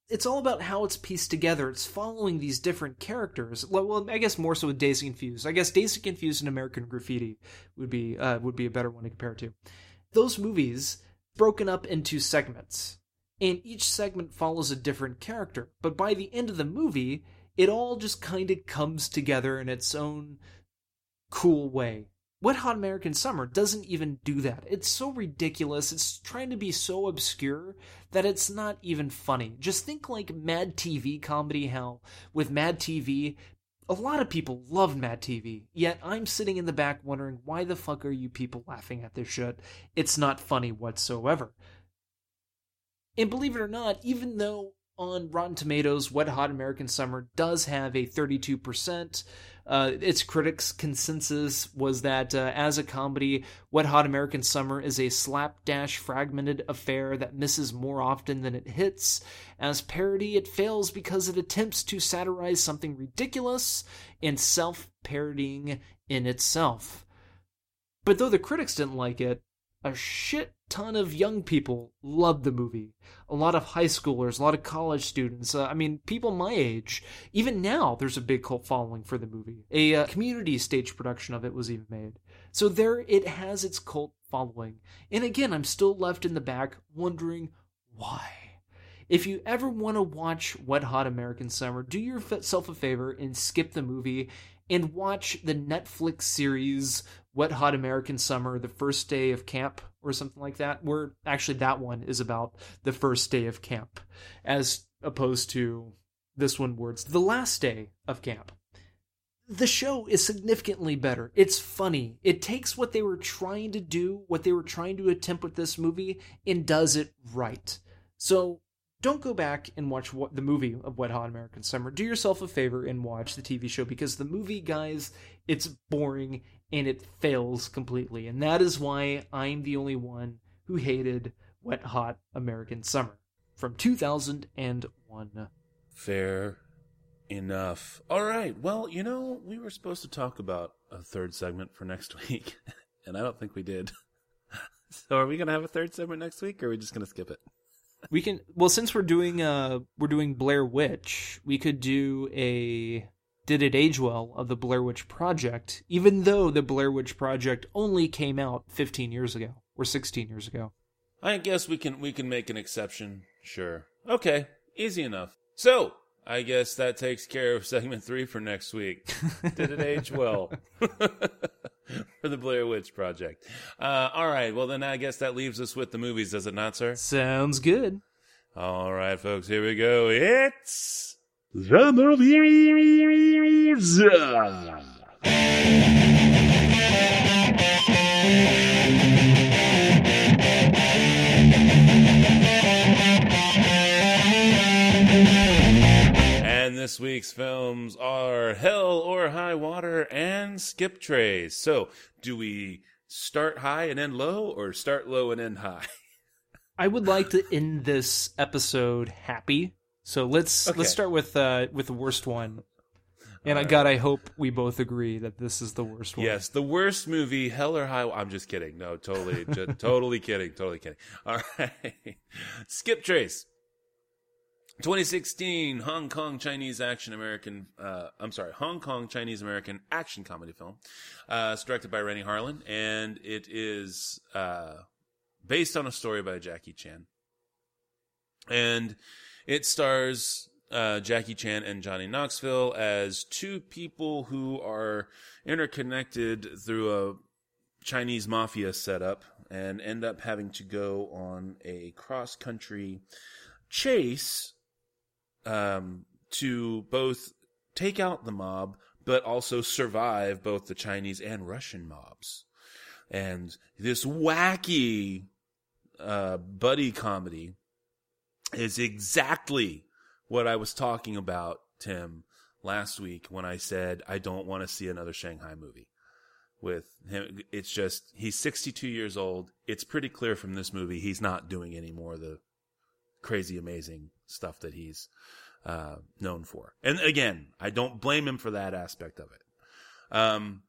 it's all about how it's pieced together. It's following these different characters. Well, I guess more so with and Confused. I guess and Confused and American Graffiti would be uh, would be a better one to compare to. Those movies broken up into segments, and each segment follows a different character. But by the end of the movie, it all just kind of comes together in its own cool way. Wet Hot American Summer doesn't even do that. It's so ridiculous. It's trying to be so obscure that it's not even funny. Just think like Mad TV comedy, how with Mad TV, a lot of people love Mad TV, yet I'm sitting in the back wondering why the fuck are you people laughing at this shit? It's not funny whatsoever. And believe it or not, even though on Rotten Tomatoes, Wet Hot American Summer does have a 32%. Uh, its critics' consensus was that uh, as a comedy, Wet Hot American Summer is a slapdash, fragmented affair that misses more often than it hits. As parody, it fails because it attempts to satirize something ridiculous and self parodying in itself. But though the critics didn't like it, a shit ton of young people loved the movie. A lot of high schoolers, a lot of college students. Uh, I mean, people my age. Even now, there's a big cult following for the movie. A uh, community stage production of it was even made. So there, it has its cult following. And again, I'm still left in the back wondering why. If you ever want to watch Wet Hot American Summer, do yourself a favor and skip the movie and watch the Netflix series Wet Hot American Summer, the first day of camp, or something like that. Where actually that one is about the first day of camp, as opposed to this one where it's the last day of camp. The show is significantly better. It's funny. It takes what they were trying to do, what they were trying to attempt with this movie, and does it right. So don't go back and watch the movie of Wet Hot American Summer. Do yourself a favor and watch the TV show because the movie, guys, it's boring and it fails completely. And that is why I'm the only one who hated Wet Hot American Summer from 2001. Fair enough. All right. Well, you know, we were supposed to talk about a third segment for next week, and I don't think we did. so are we going to have a third segment next week or are we just going to skip it? we can well since we're doing uh we're doing Blair Witch, we could do a did it age well of the Blair Witch Project, even though the Blair Witch Project only came out 15 years ago or 16 years ago. I guess we can we can make an exception. Sure. Okay. Easy enough. So, I guess that takes care of segment 3 for next week. did it age well? for the Blair Witch Project. Uh, all right. Well, then I guess that leaves us with the movies, does it not, sir? Sounds good. All right, folks. Here we go. It's the movies. And this week's films are Hell or High Water and Skiptrace. So, do we start high and end low, or start low and end high? I would like to end this episode happy. So let's Okay. let's start with uh with the worst one. And I All God, I hope we both agree that this is the worst one. Yes, the worst movie, Hell or High. I'm just kidding. No, totally, ju- totally kidding. Totally kidding. All right, Skiptrace. 2016 Hong Kong Chinese action American. Uh, I'm sorry, Hong Kong Chinese American action comedy film. Uh, it's directed by Renny Harlin, and it is uh, based on a story by Jackie Chan. And it stars uh, Jackie Chan and Johnny Knoxville as two people who are interconnected through a Chinese mafia setup and end up having to go on a cross country chase um, to both take out the mob but also survive both the Chinese and Russian mobs. And this wacky uh, buddy comedy is exactly what I was talking about, Tim, last week when I said I don't want to see another Shanghai movie. With him, it's just he's 62 years old. It's pretty clear from this movie he's not doing any more of the crazy, amazing stuff that he's uh, known for. And again, I don't blame him for that aspect of it. Um,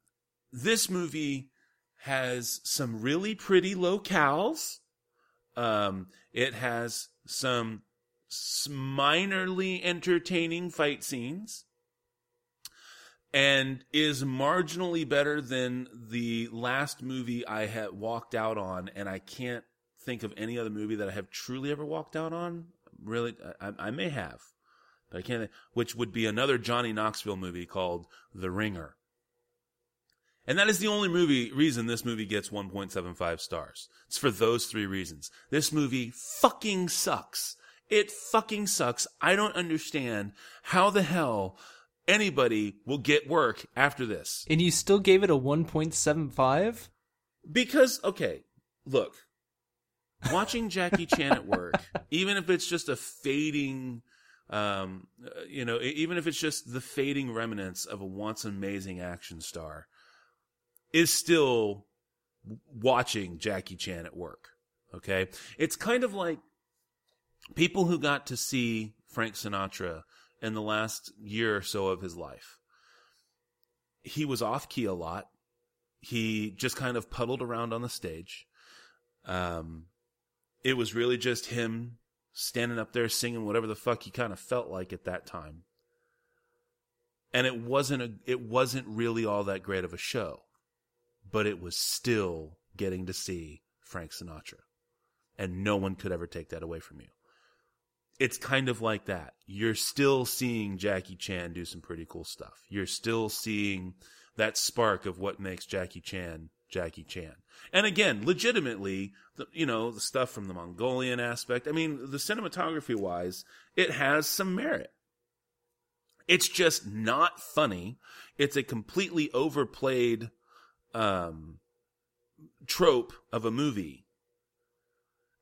this movie has some really pretty locales. Um, it has some minorly entertaining fight scenes and is marginally better than the last movie I had walked out on, and I can't think of any other movie that I have truly ever walked out on. Really, I, I may have, but I can't. Which would be another Johnny Knoxville movie called The Ringer, and that is the only movie reason this movie gets 1.75 stars. It's for those three reasons. This movie fucking sucks. It fucking sucks. I don't understand how the hell anybody will get work after this. And you still gave it a 1.75? Because, okay, look, watching Jackie Chan at work, even if it's just a fading, um, uh, you know, even if it's just the fading remnants of a once amazing action star, is still watching Jackie Chan at work. Okay. It's kind of like people who got to see Frank Sinatra in the last year or so of his life. He was off key a lot. He just kind of puddled around on the stage. Um, it was really just him standing up there singing whatever the fuck he kind of felt like at that time. And it wasn't a, it wasn't really all that great of a show, but it was still getting to see Frank Sinatra. And no one could ever take that away from you it's kind of like that. You're still seeing Jackie Chan do some pretty cool stuff. You're still seeing that spark of what makes Jackie Chan Jackie Chan. And again, legitimately, you know, the stuff from the Mongolian aspect, I mean, the cinematography wise, it has some merit. It's just not funny. It's a completely overplayed um, trope of a movie.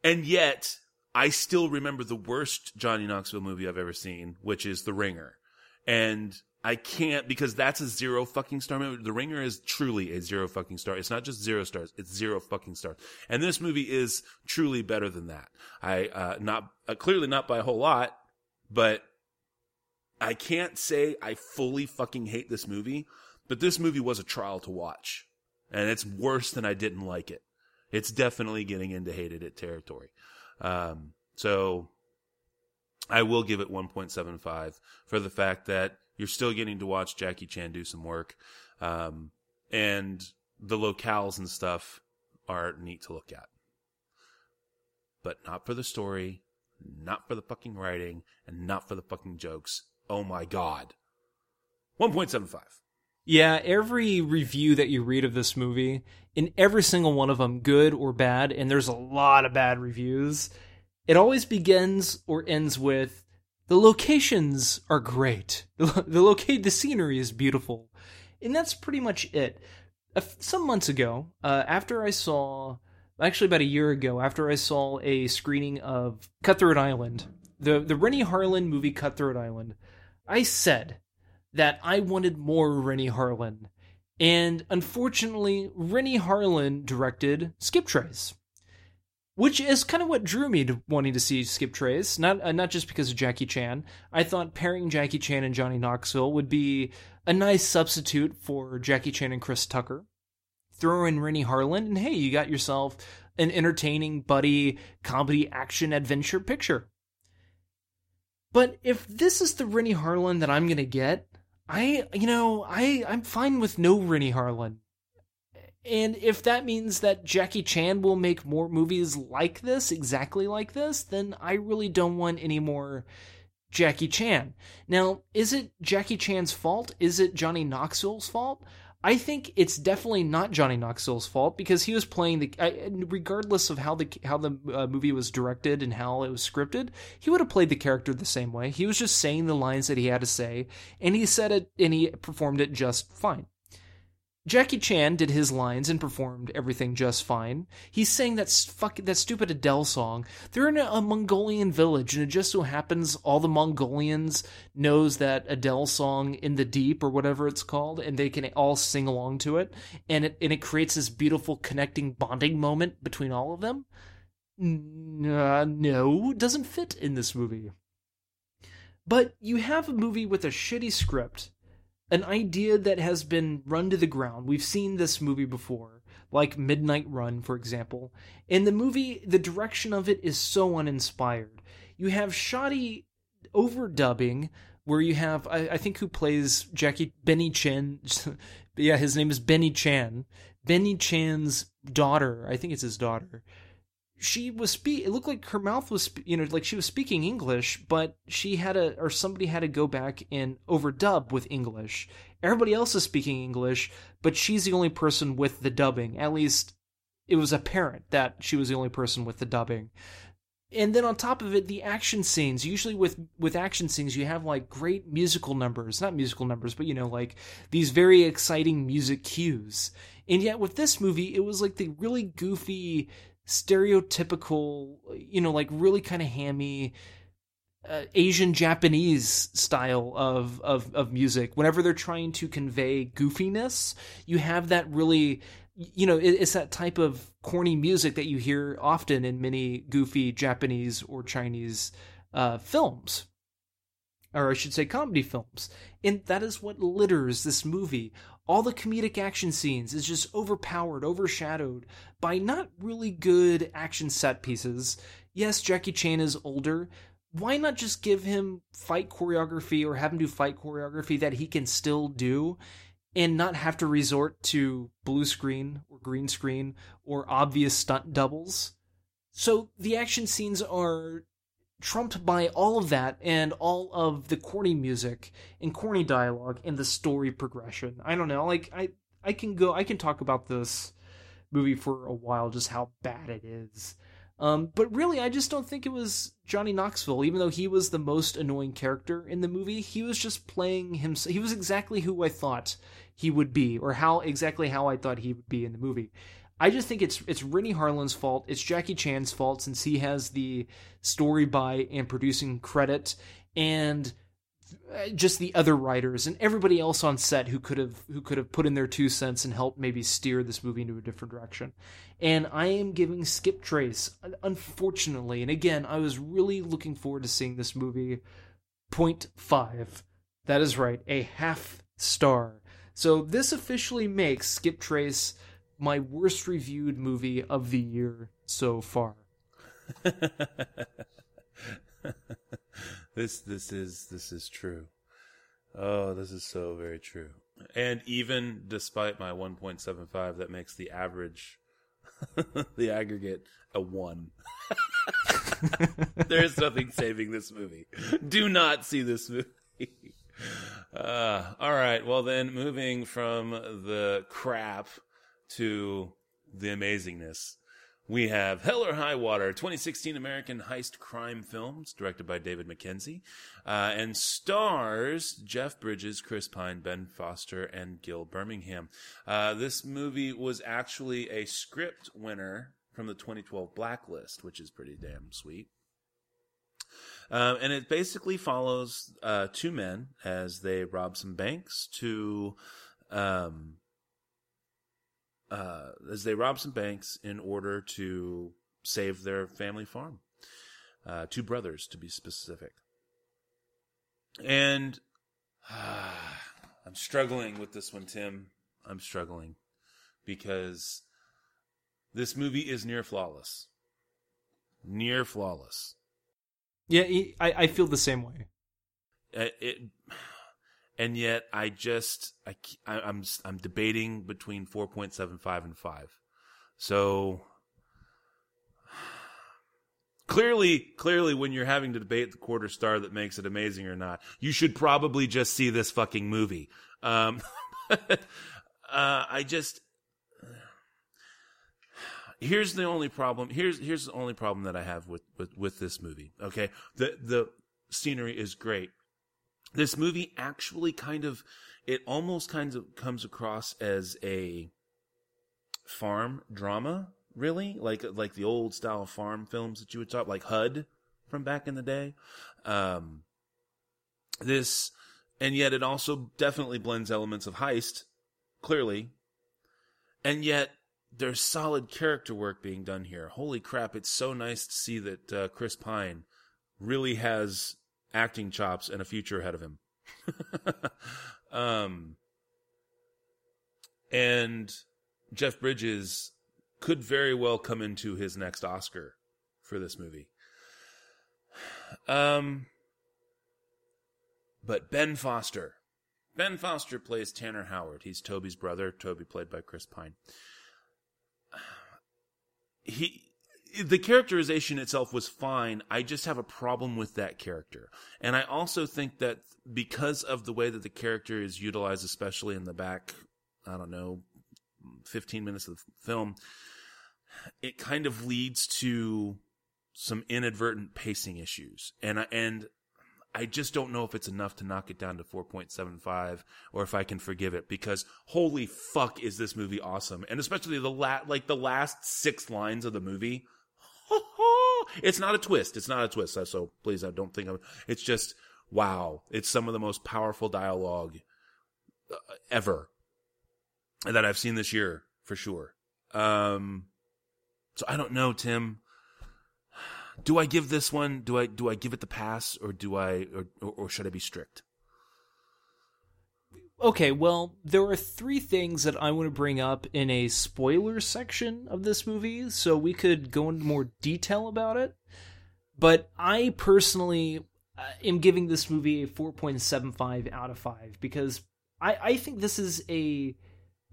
And yet, I still remember the worst Johnny Knoxville movie I've ever seen, which is The Ringer. And I can't because that's a zero fucking star movie. The Ringer is truly a zero fucking star. It's not just zero stars; it's zero fucking stars. And this movie is truly better than that. I uh, not uh, clearly not by a whole lot, but I can't say I fully fucking hate this movie. But this movie was a trial to watch, and it's worse than I didn't like it. It's definitely getting into hated it territory. Um, so I will give it 1.75 for the fact that you're still getting to watch Jackie Chan do some work. Um, and the locales and stuff are neat to look at. But not for the story, not for the fucking writing, and not for the fucking jokes. Oh my god. 1.75. Yeah, every review that you read of this movie, in every single one of them, good or bad, and there's a lot of bad reviews, it always begins or ends with the locations are great. The, the locate the scenery is beautiful. And that's pretty much it. Some months ago, uh, after I saw actually about a year ago, after I saw a screening of Cutthroat Island, the the Renny Harlin movie Cutthroat Island, I said that I wanted more Renny Harlin. And unfortunately, Renny Harlin directed Skiptrace. Which is kind of what drew me to wanting to see Skiptrace, not uh, not just because of Jackie Chan. I thought pairing Jackie Chan and Johnny Knoxville would be a nice substitute for Jackie Chan and Chris Tucker. Throw in Renny Harlin, and hey, you got yourself an entertaining buddy comedy action adventure picture. But if this is the Renny Harlin that I'm gonna get, I, you know, I, I'm fine with no Renny Harlin, And if that means that Jackie Chan will make more movies like this, exactly like this, then I really don't want any more Jackie Chan. Now, is it Jackie Chan's fault? Is it Johnny Knoxville's fault? I think it's definitely not Johnny Knoxville's fault because he was playing the regardless of how the how the uh, movie was directed and how it was scripted, he would have played the character the same way. He was just saying the lines that he had to say, and he said it and he performed it just fine. Jackie Chan did his lines and performed everything just fine. He sang that fuck that stupid Adele song. They're in a, a, Mongolian village, and it just so happens all the Mongolians knows that Adele song "In the Deep" or whatever it's called, and they can all sing along to it, and it and it creates this beautiful connecting bonding moment between all of them. Uh, no, doesn't fit in this movie. But you have a movie with a shitty script an idea that has been run to the ground. We've seen this movie before, like Midnight Run, for example. In the movie, the direction of it is so uninspired. You have shoddy overdubbing where you have I, I think who plays Jackie Benny Chan. yeah, his name is Benny Chan. Benny Chan's daughter, I think it's his daughter. She was speak. It looked like her mouth was, you know, like she was speaking English, but she had a, or somebody had to go back and overdub with English. Everybody else is speaking English, but she's the only person with the dubbing. At least it was apparent that she was the only person with the dubbing and then on top of it the action scenes usually with with action scenes you have like great musical numbers not musical numbers but you know like these very exciting music cues and yet with this movie it was like the really goofy stereotypical you know like really kind of hammy uh, Asian Japanese style of, of of music. Whenever they're trying to convey goofiness, you have that really you know, it's that type of corny music that you hear often in many goofy Japanese or Chinese uh, films, or I should say, comedy films. And that is what litters this movie. All the comedic action scenes is just overpowered, overshadowed by not really good action set pieces. Yes, Jackie Chan is older. Why not just give him fight choreography or have him do fight choreography that he can still do? and not have to resort to blue screen or green screen or obvious stunt doubles. So the action scenes are trumped by all of that and all of the corny music and corny dialogue and the story progression. I don't know, like I I can go I can talk about this movie for a while just how bad it is. Um, but really, I just don't think it was Johnny Knoxville. Even though he was the most annoying character in the movie, he was just playing himself. He was exactly who I thought he would be, or how exactly how I thought he would be in the movie. I just think it's it's Renny Harlin's fault. It's Jackie Chan's fault since he has the story by and producing credit, and uh, just the other writers and everybody else on set who could have who could have put in their two cents and helped maybe steer this movie into a different direction. And I am giving Skiptrace, unfortunately, and again, I was really looking forward to seeing this movie. 0.5. That is right, a half star so this officially makes Skiptrace my worst reviewed movie of the year so far. this this is this is true. Oh, this is so very true. And even despite my 1.75 that makes the average the aggregate a 1. There's nothing saving this movie. Do not see this movie. Uh, all right. Well, then, moving from the crap to the amazingness, we have Hell or High Water, 2016 American heist crime films, directed by David Mackenzie, uh, and stars Jeff Bridges, Chris Pine, Ben Foster, and Gil Birmingham. Uh, this movie was actually a script winner from the 2012 Blacklist, which is pretty damn sweet. Um, and it basically follows uh, two men as they rob some banks to, um, uh, as they rob some banks in order to save their family farm. Uh, two brothers, to be specific. And I'm struggling with this one, Tim. I'm struggling because this movie is near flawless. Near flawless. Yeah, I, I feel the same way. Uh, it, and yet I just I, I'm I'm debating between four point seven five and five. So clearly, clearly, when you're having to debate the quarter star that makes it amazing or not, you should probably just see this fucking movie. Um, uh, I just here's the only problem. Here's here's the only problem that I have with with, with this movie. Okay, the the scenery is great. This movie actually kind of it almost kind of comes across as a farm drama, really, like like the old style farm films that you would talk, like HUD from back in the day. Um, this, and yet it also definitely blends elements of heist, clearly, and yet there's solid character work being done here. Holy crap! It's so nice to see that uh, Chris Pine really has acting chops and a future ahead of him. um, and Jeff Bridges could very well come into his next Oscar for this movie. Um, but Ben Foster. Ben Foster plays Tanner Howard. He's Toby's brother. Toby played by Chris Pine. He the characterization itself was fine. I just have a problem with that character. And I also think that because of the way that the character is utilized, especially in the back, I don't know, 15 minutes of the film, it kind of leads to some inadvertent pacing issues. And, I, and I just don't know if it's enough to knock it down to 4.75 or if I can forgive it because holy fuck is this movie awesome. And especially the la- like the last six lines of the movie it's not a twist. It's not a twist. So please, I don't think of It's just wow. It's some of the most powerful dialogue uh, ever that I've seen this year for sure. Um, so I don't know, Tim. Do I give this one? Do I do I give it the pass, or do I, or, or should I be strict? Okay, well, there are three things that I want to bring up in a spoiler section of this movie, so we could go into more detail about it. But I personally uh, am giving this movie a 4.75 out of 5 because I, I think this is a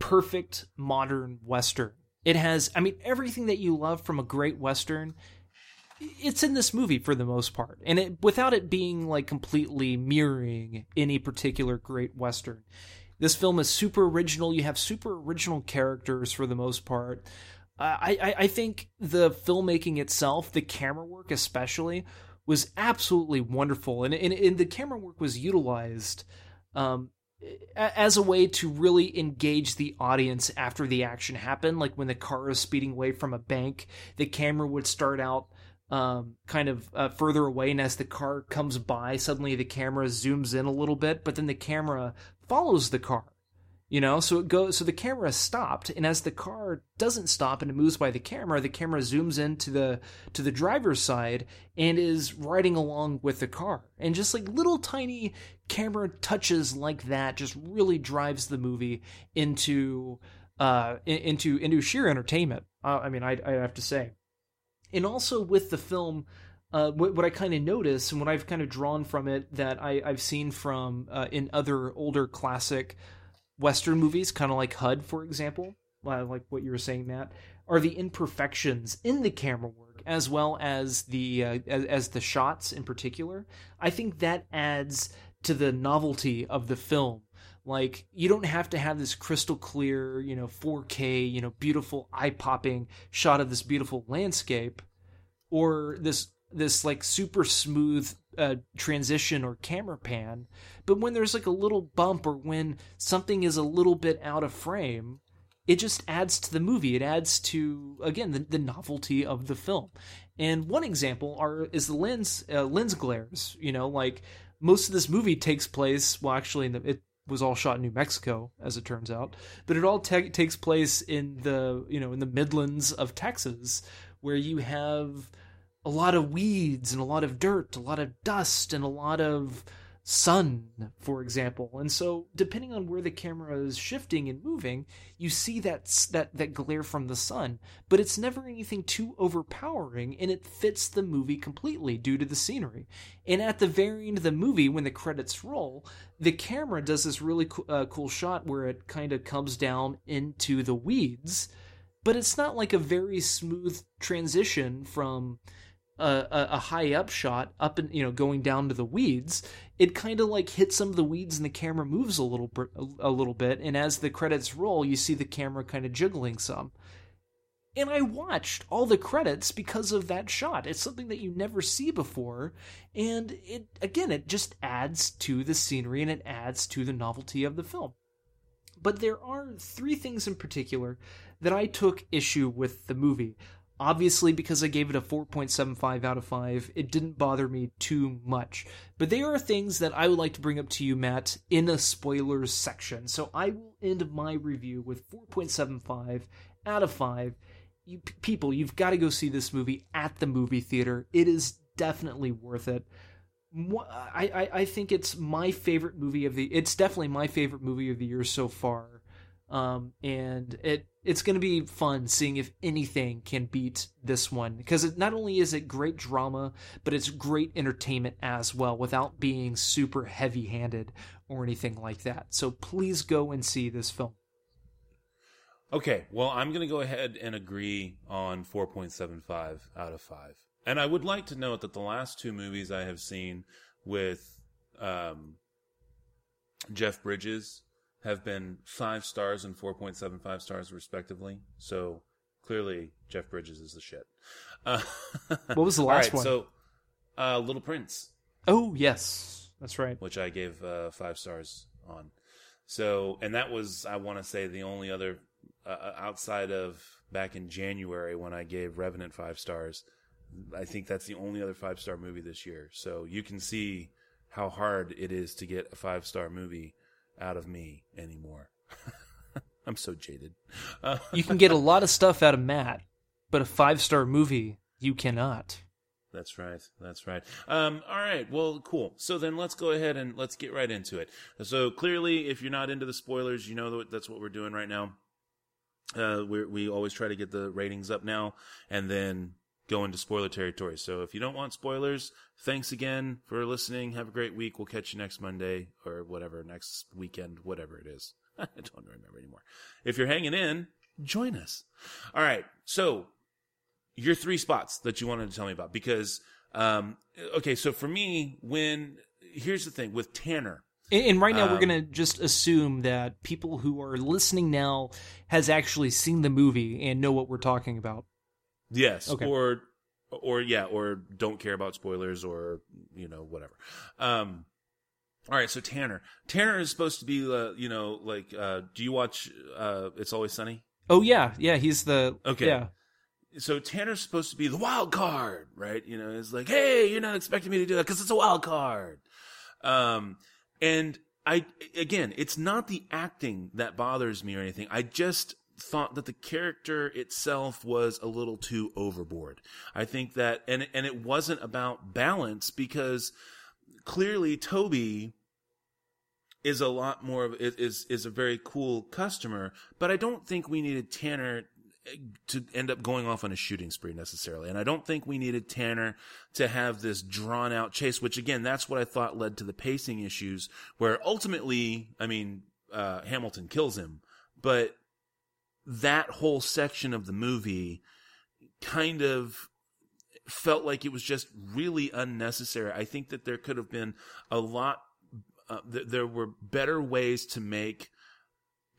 perfect modern Western. It has, I mean, everything that you love from a great Western it's in this movie for the most part. And it without it being like completely mirroring any particular great western this film is super original. You have super original characters for the most part. Uh, I, I think the filmmaking itself the camera work especially was absolutely wonderful. And, and, and the camera work was utilized um, as a way to really engage the audience after the action happened. Like when the car is speeding away from a bank the camera would start out um, kind of uh, further away, and as the car comes by, suddenly the camera zooms in a little bit, but then the camera follows the car. You know, so it goes. So the camera stopped, and as the car doesn't stop and it moves by the camera, the camera zooms into the to the driver's side and is riding along with the car. And just like little tiny camera touches like that, just really drives the movie into uh into into sheer entertainment. Uh, I mean, I I have to say and also with the film uh, what, what, I kind of notice and what I've kind of drawn from it that I, have seen from uh, in other older classic Western movies, kind of like HUD, for example, like what you were saying, Matt, are the imperfections in the camera work as well as the uh, as, as the shots in particular. I think that adds to the novelty of the film. Like you don't have to have this crystal clear, you know, 4K, you know, beautiful eye popping shot of this beautiful landscape or this this like super smooth uh, transition or camera pan. But when there's like a little bump or when something is a little bit out of frame, it just adds to the movie. It adds to again the, the novelty of the film. And one example are is the lens uh, lens glares. You know, like most of this movie takes place. Well, actually, in the, it was all shot in New Mexico, as it turns out, but it all te- takes place in the you know in the Midlands of Texas, where you have a lot of weeds and a lot of dirt, a lot of dust, and a lot of sun, for example. And so, depending on where the camera is shifting and moving, you see that that that glare from the sun. But it's never anything too overpowering, and it fits the movie completely due to the scenery. And at the very end of the movie, when the credits roll, the camera does this really co- uh, cool shot where it kind of comes down into the weeds. But it's not like a very smooth transition from a, a, high up shot up and you know going down to the weeds it kind of like hits some of the weeds and the camera moves a little a little bit and as the credits roll you see the camera kind of jiggling some. And i watched all the credits because of that shot. It's something that you never see before and it again it just adds to the scenery and it adds to the novelty of the film. But there are three things in particular that I took issue with the movie. Obviously, because I gave it a 4.75 out of 5, it didn't bother me too much. But there are things that I would like to bring up to you, Matt, in a spoilers section. So I will end my review with 4.75 out of 5. You, people, you've got to go see this movie at the movie theater. It is definitely worth it. I, I, I think it's my favorite movie of the. It's definitely my favorite movie of the year so far. Um, and it it's going to be fun seeing if anything can beat this one because not only is it great drama, but it's great entertainment as well without being super heavy handed or anything like that. So please go and see this film. Okay, well, I'm going to go ahead and agree on 4.75 out of 5. And I would like to note that the last two movies I have seen with um, Jeff Bridges have been 5 stars and 4.75 stars, respectively. So clearly, Jeff Bridges is the shit. Uh, what was the last one? So, uh, Little Prince. Oh, yes. That's right. Which I gave uh, 5 stars on. So, and that was, I want to say, the only other uh, uh, outside of back in January when I gave Revenant five stars. I think that's the only other five star movie this year. So you can see how hard it is to get a five star movie out of me anymore. I'm so jaded. Uh, you can get a lot of stuff out of Matt, but a five star movie you cannot. That's right. That's right. Um, all right. Well, cool. So then let's go ahead and let's get right into it. So clearly, if you're not into the spoilers, you know that that's what we're doing right now. Uh, we we always try to get the ratings up now and then go into spoiler territory. So if you don't want spoilers, thanks again for listening. Have a great week. We'll catch you next Monday or whatever, next weekend, whatever it is. I don't remember anymore. If you're hanging in, join us. All right. So your three spots that you wanted to tell me about because, um, okay. So for me, when, here's the thing with Tanner, and, right now, um, we're going to just assume that people who are listening now has actually seen the movie and know what we're talking about. Yes, okay. or or yeah, or don't care about spoilers, or you know whatever. Um, all right, so Tanner, Tanner is supposed to be, uh, you know, like, uh, do you watch uh, It's Always Sunny? Oh yeah, yeah, he's the okay. Yeah. So Tanner's supposed to be the wild card, right? You know, it's like, hey, you're not expecting me to do that because it's a wild card. Um, and I, again, it's not the acting that bothers me or anything. I just thought that the character itself was a little too overboard. I think that, and, and it wasn't about balance because clearly Toby is a lot more of, is, is a very cool customer, but I don't think we needed Tanner to end up going off on a shooting spree necessarily. And I don't think we needed Tanner to have this drawn out chase, which again, that's what I thought led to the pacing issues where ultimately, I mean, uh, Hamilton kills him, but that whole section of the movie kind of felt like it was just really unnecessary. I think that there could have been a lot, uh, th- there were better ways to make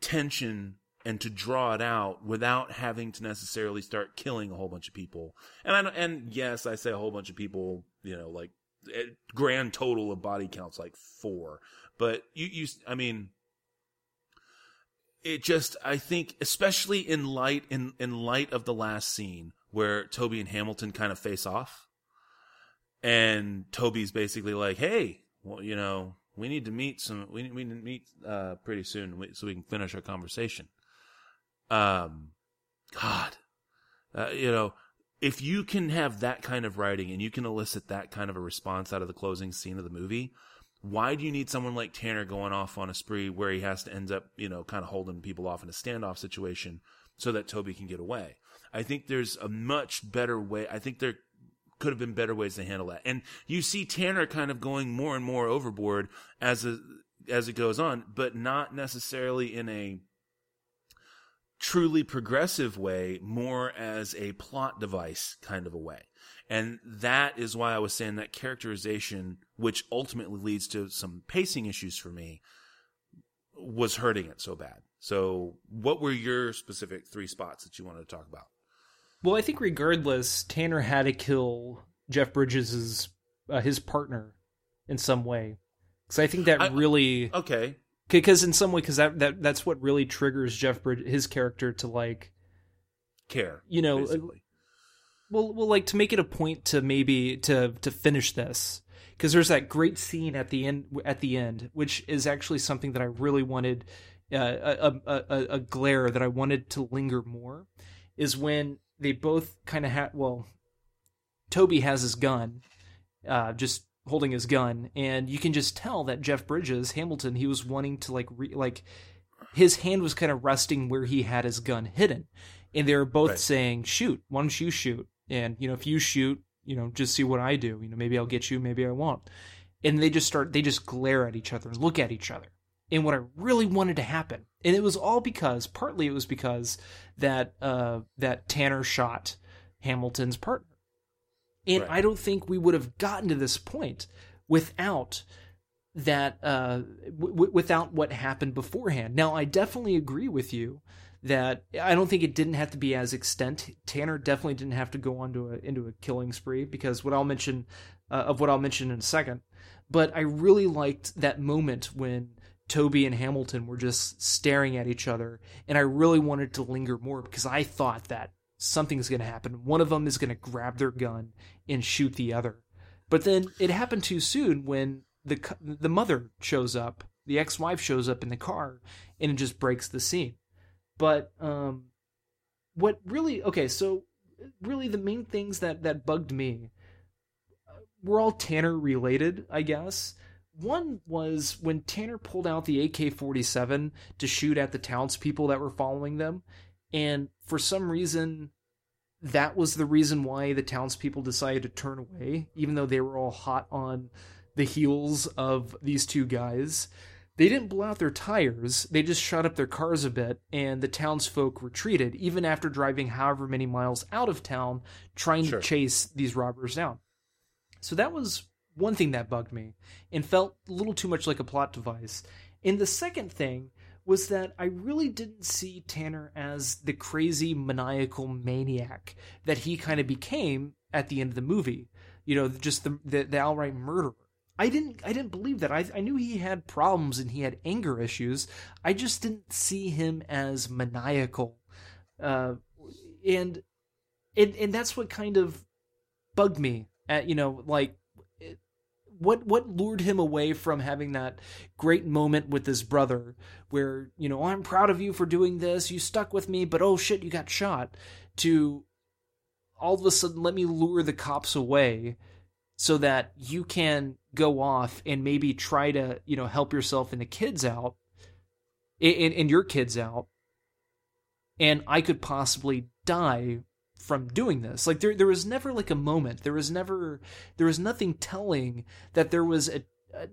tension and to draw it out without having to necessarily start killing a whole bunch of people. And I and yes, I say a whole bunch of people, you know, like eh, grand total of body counts like four. But you you I mean it just I think especially in light in in light of the last scene where Toby and Hamilton kind of face off and Toby's basically like, "Hey, well, you know, we need to meet some we we need to meet uh, pretty soon so we can finish our conversation." um, God, uh, you know, if you can have that kind of writing and you can elicit that kind of a response out of the closing scene of the movie, why do you need someone like Tanner going off on a spree where he has to end up, you know, kind of holding people off in a standoff situation so that Toby can get away? I think there's a much better way. I think there could have been better ways to handle that. And you see Tanner kind of going more and more overboard as a, as it goes on, but not necessarily in a truly progressive way, more as a plot device kind of a way. And that is why I was saying that characterization, which ultimately leads to some pacing issues for me, was hurting it so bad. So, what were your specific three spots that you wanted to talk about? Well, I think regardless, Tanner had to kill Jeff Bridges' uh, his partner in some way, because I think that I, really okay because in some way because that, that that's what really triggers jeff bridge his character to like care you know uh, basically. well well like to make it a point to maybe to to finish this because there's that great scene at the end at the end which is actually something that i really wanted uh, a, a, a, a glare that i wanted to linger more is when they both kind of had well toby has his gun uh, just holding his gun, and you can just tell that Jeff Bridges, Hamilton, he was wanting to like re- like his hand was kind of resting where he had his gun hidden, and they were both Right. saying, "Shoot, why don't you shoot?" And you know, if you shoot, you know, just see what I do. You know, maybe I'll get you, maybe I won't. And they just start, they just glare at each other and look at each other. And what I really wanted to happen, and it was all because, partly it was because that uh, that Tanner shot Hamilton's partner. And Right. I don't think we would have gotten to this point without that uh w- without what happened beforehand. Now I definitely agree with you that I don't think it didn't have to be as extent. Tanner definitely didn't have to go on to a, into a killing spree because what I'll mention uh, of what I'll mention in a second. But I really liked that moment when Toby and Hamilton were just staring at each other, and I really wanted to linger more because I thought that something's going to happen. One of them is going to grab their gun and shoot the other. But then it happened too soon when the the mother shows up, the ex-wife shows up in the car, and it just breaks the scene. But um, what really okay? So really, the main things that that bugged me uh, were all Tanner related, I guess. One was when Tanner pulled out the AK 47 to shoot at the townspeople that were following them. And for some reason, that was the reason why the townspeople decided to turn away, even though they were all hot on the heels of these two guys. They didn't blow out their tires, they just shot up their cars a bit, and the townsfolk retreated, even after driving however many miles out of town trying Sure. to chase these robbers down. So that was one thing that bugged me and felt a little too much like a plot device. And the second thing was that I really didn't see Tanner as the crazy maniacal maniac that he kind of became at the end of the movie. You know, just the the, the outright murderer. I didn't I didn't believe that. I I knew he had problems and he had anger issues. I just didn't see him as maniacal. Uh and and and that's what kind of bugged me at you know like what what lured him away from having that great moment with his brother where you know I'm proud of you for doing this. You stuck with me but oh shit you got shot to all of a sudden let me lure the cops away so that you can go off and maybe try to you know help yourself and the kids out and, and your kids out and I could possibly die from doing this. Like there there was never like a moment. There was never there was nothing telling that there was a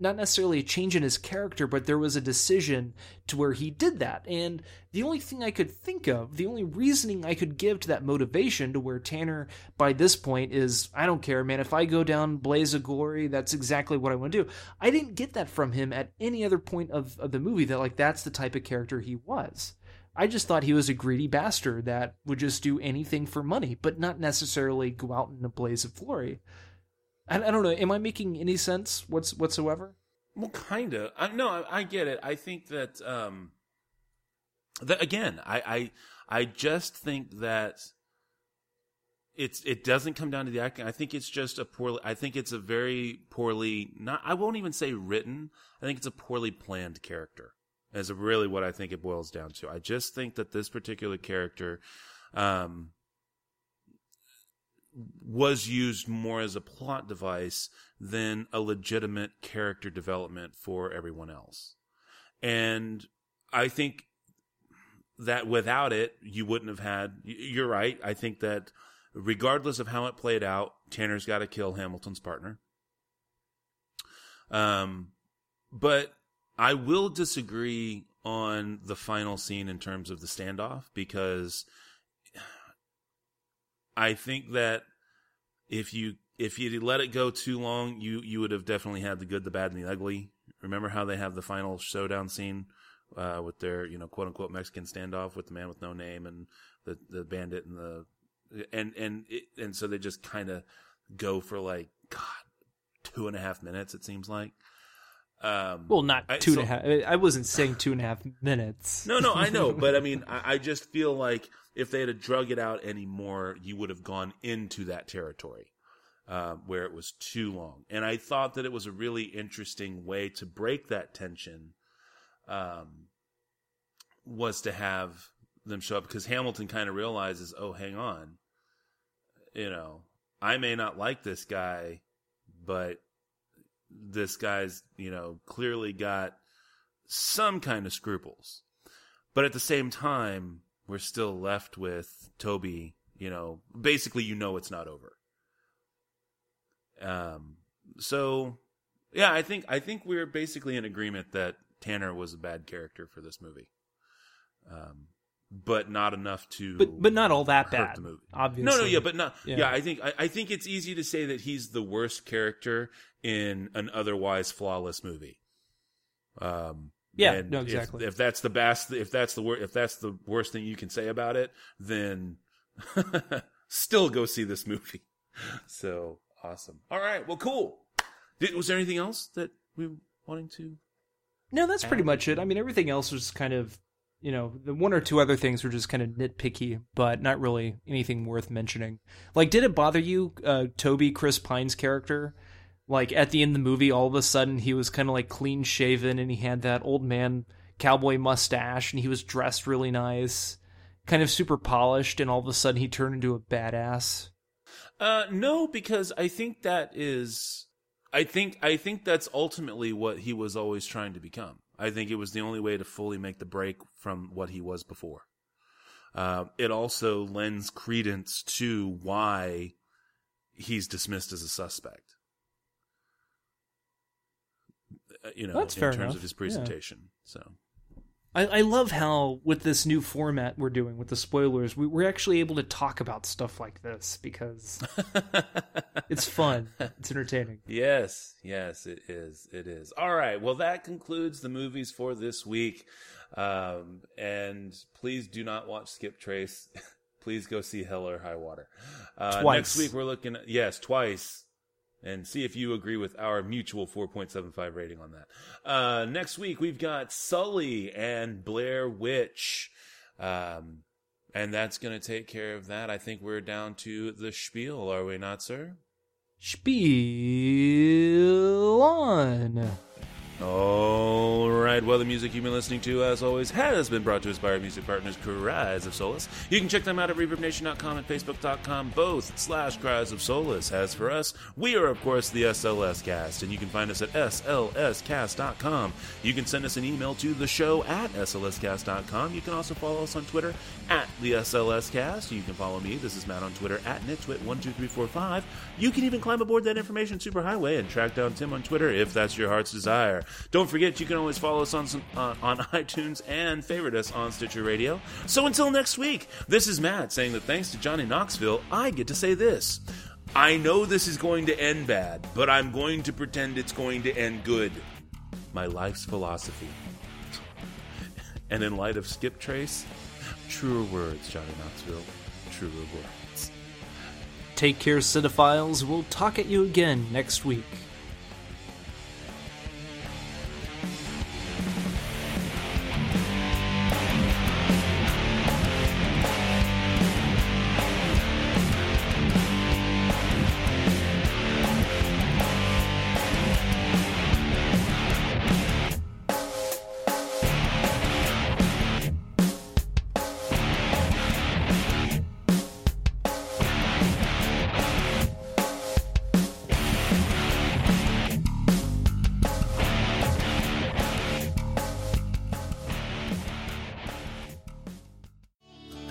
not necessarily a change in his character, but there was a decision to where he did that. And the only thing I could think of, the only reasoning I could give to that motivation to where Tanner by this point is, I don't care, man. If I go down blaze of glory, that's exactly what I want to do. I didn't get that from him at any other point of, of the movie that like that's the type of character he was. I just thought he was a greedy bastard that would just do anything for money, but not necessarily go out in a blaze of glory. I, I don't know. Am I making any sense what's, whatsoever? Well, kind of. I, no, I, I get it. I think that, um, that again, I, I, I just think that it's, it doesn't come down to the acting. I think it's just a poorly, I think it's a very poorly, not, I won't even say written. I think it's a poorly planned character is really what I think it boils down to. I just think that this particular character, um, was used more as a plot device than a legitimate character development for everyone else. And I think that without it, you wouldn't have had. You're right. I think that regardless of how it played out, Tanner's got to kill Hamilton's partner. Um, but I will disagree on the final scene in terms of the standoff because I think that if you if you let it go too long, you you would have definitely had the good, the bad, and the ugly. Remember how they have the final showdown scene uh, with their you know quote unquote Mexican standoff with the man with no name and the the bandit and the and and it, and so they just kind of go for like God two and a half minutes. It seems like. Um, Well, not I- two and a half. I wasn't saying two and a half minutes. no, no, I know, but I mean, I, I just feel like if they had to drug it out anymore, you would have gone into that territory uh, where it was too long. And I thought that it was a really interesting way to break that tension. Um, was to have them show up because Hamilton kind of realizes, oh, hang on, you know, I may not like this guy, but this guy's, you know, clearly got some kind of scruples. but at the same time, we're still left with Toby. You know, basically, you know, it's not over. Um. So, yeah, I think I think we're basically in agreement that Tanner was a bad character for this movie. Um, but not enough to but but not all that bad. the movie. Obviously, No, no, yeah, but not. Yeah. Yeah, I think I, I think it's easy to say that he's the worst character in an otherwise flawless movie. Um, Yeah, no, exactly. If, that's the best, if that's the worst if that's the worst thing you can say about it, then still go see this movie. So awesome. All right, well, cool. Did, was there anything else that we were wanting to? No, that's pretty much it. I mean, everything else was kind of, you know, the one or two other things were just kind of nitpicky, but not really anything worth mentioning. Like, did it bother you, uh, Toby, Chris Pine's character? Like, at the end of the movie, all of a sudden he was kind of like clean shaven and he had that old man cowboy mustache and he was dressed really nice, kind of super polished, and all of a sudden he turned into a badass. Uh, no, because I think that is, I think I think that's ultimately what he was always trying to become. I think it was the only way to fully make the break from what he was before. Uh, it also lends credence to why he's dismissed as a suspect. Uh, You know, That's in terms enough. of his Yeah. presentation. So I, I love how with this new format we're doing with the spoilers, we, we're actually able to talk about stuff like this because it's fun, it's entertaining. Yes, yes, it is. It is. All right. Well, that concludes the movies for this week. Um, and please do not watch Skiptrace. please go see Hell or High Water. Uh, Twice. Next week we're looking at yes, twice. And see if you agree with our mutual 4.75 rating on that. Uh, next week we've got Sully and Blair Witch. Um, and that's going to take care of that. I think we're down to the spiel, are we not, sir? Spiel on. All right. Well, the music you've been listening to, as always, has been brought to us by our music partners, Cries of Solace. You can check them out at ReverbNation.com and Facebook.com, both slash Cries of Solace. As for us, we are, of course, the SLS Cast, and you can find us at SLScast.com. You can send us an email to the show at SLScast.com. You can also follow us on Twitter at the SLS Cast. You can follow me. This is Matt on Twitter at Nitwit12345. You can even climb aboard that information superhighway and track down Tim on Twitter if that's your heart's desire. Don't forget, you can always follow us on some, uh, on iTunes and favorite us on Stitcher Radio. So until next week, this is Matt saying that thanks to Johnny Knoxville, I get to say this. I know this is going to end bad, but I'm going to pretend it's going to end good. My life's philosophy. And in light of Skiptrace, truer words, Johnny Knoxville, truer words. Take care, cinephiles. We'll talk at you again next week.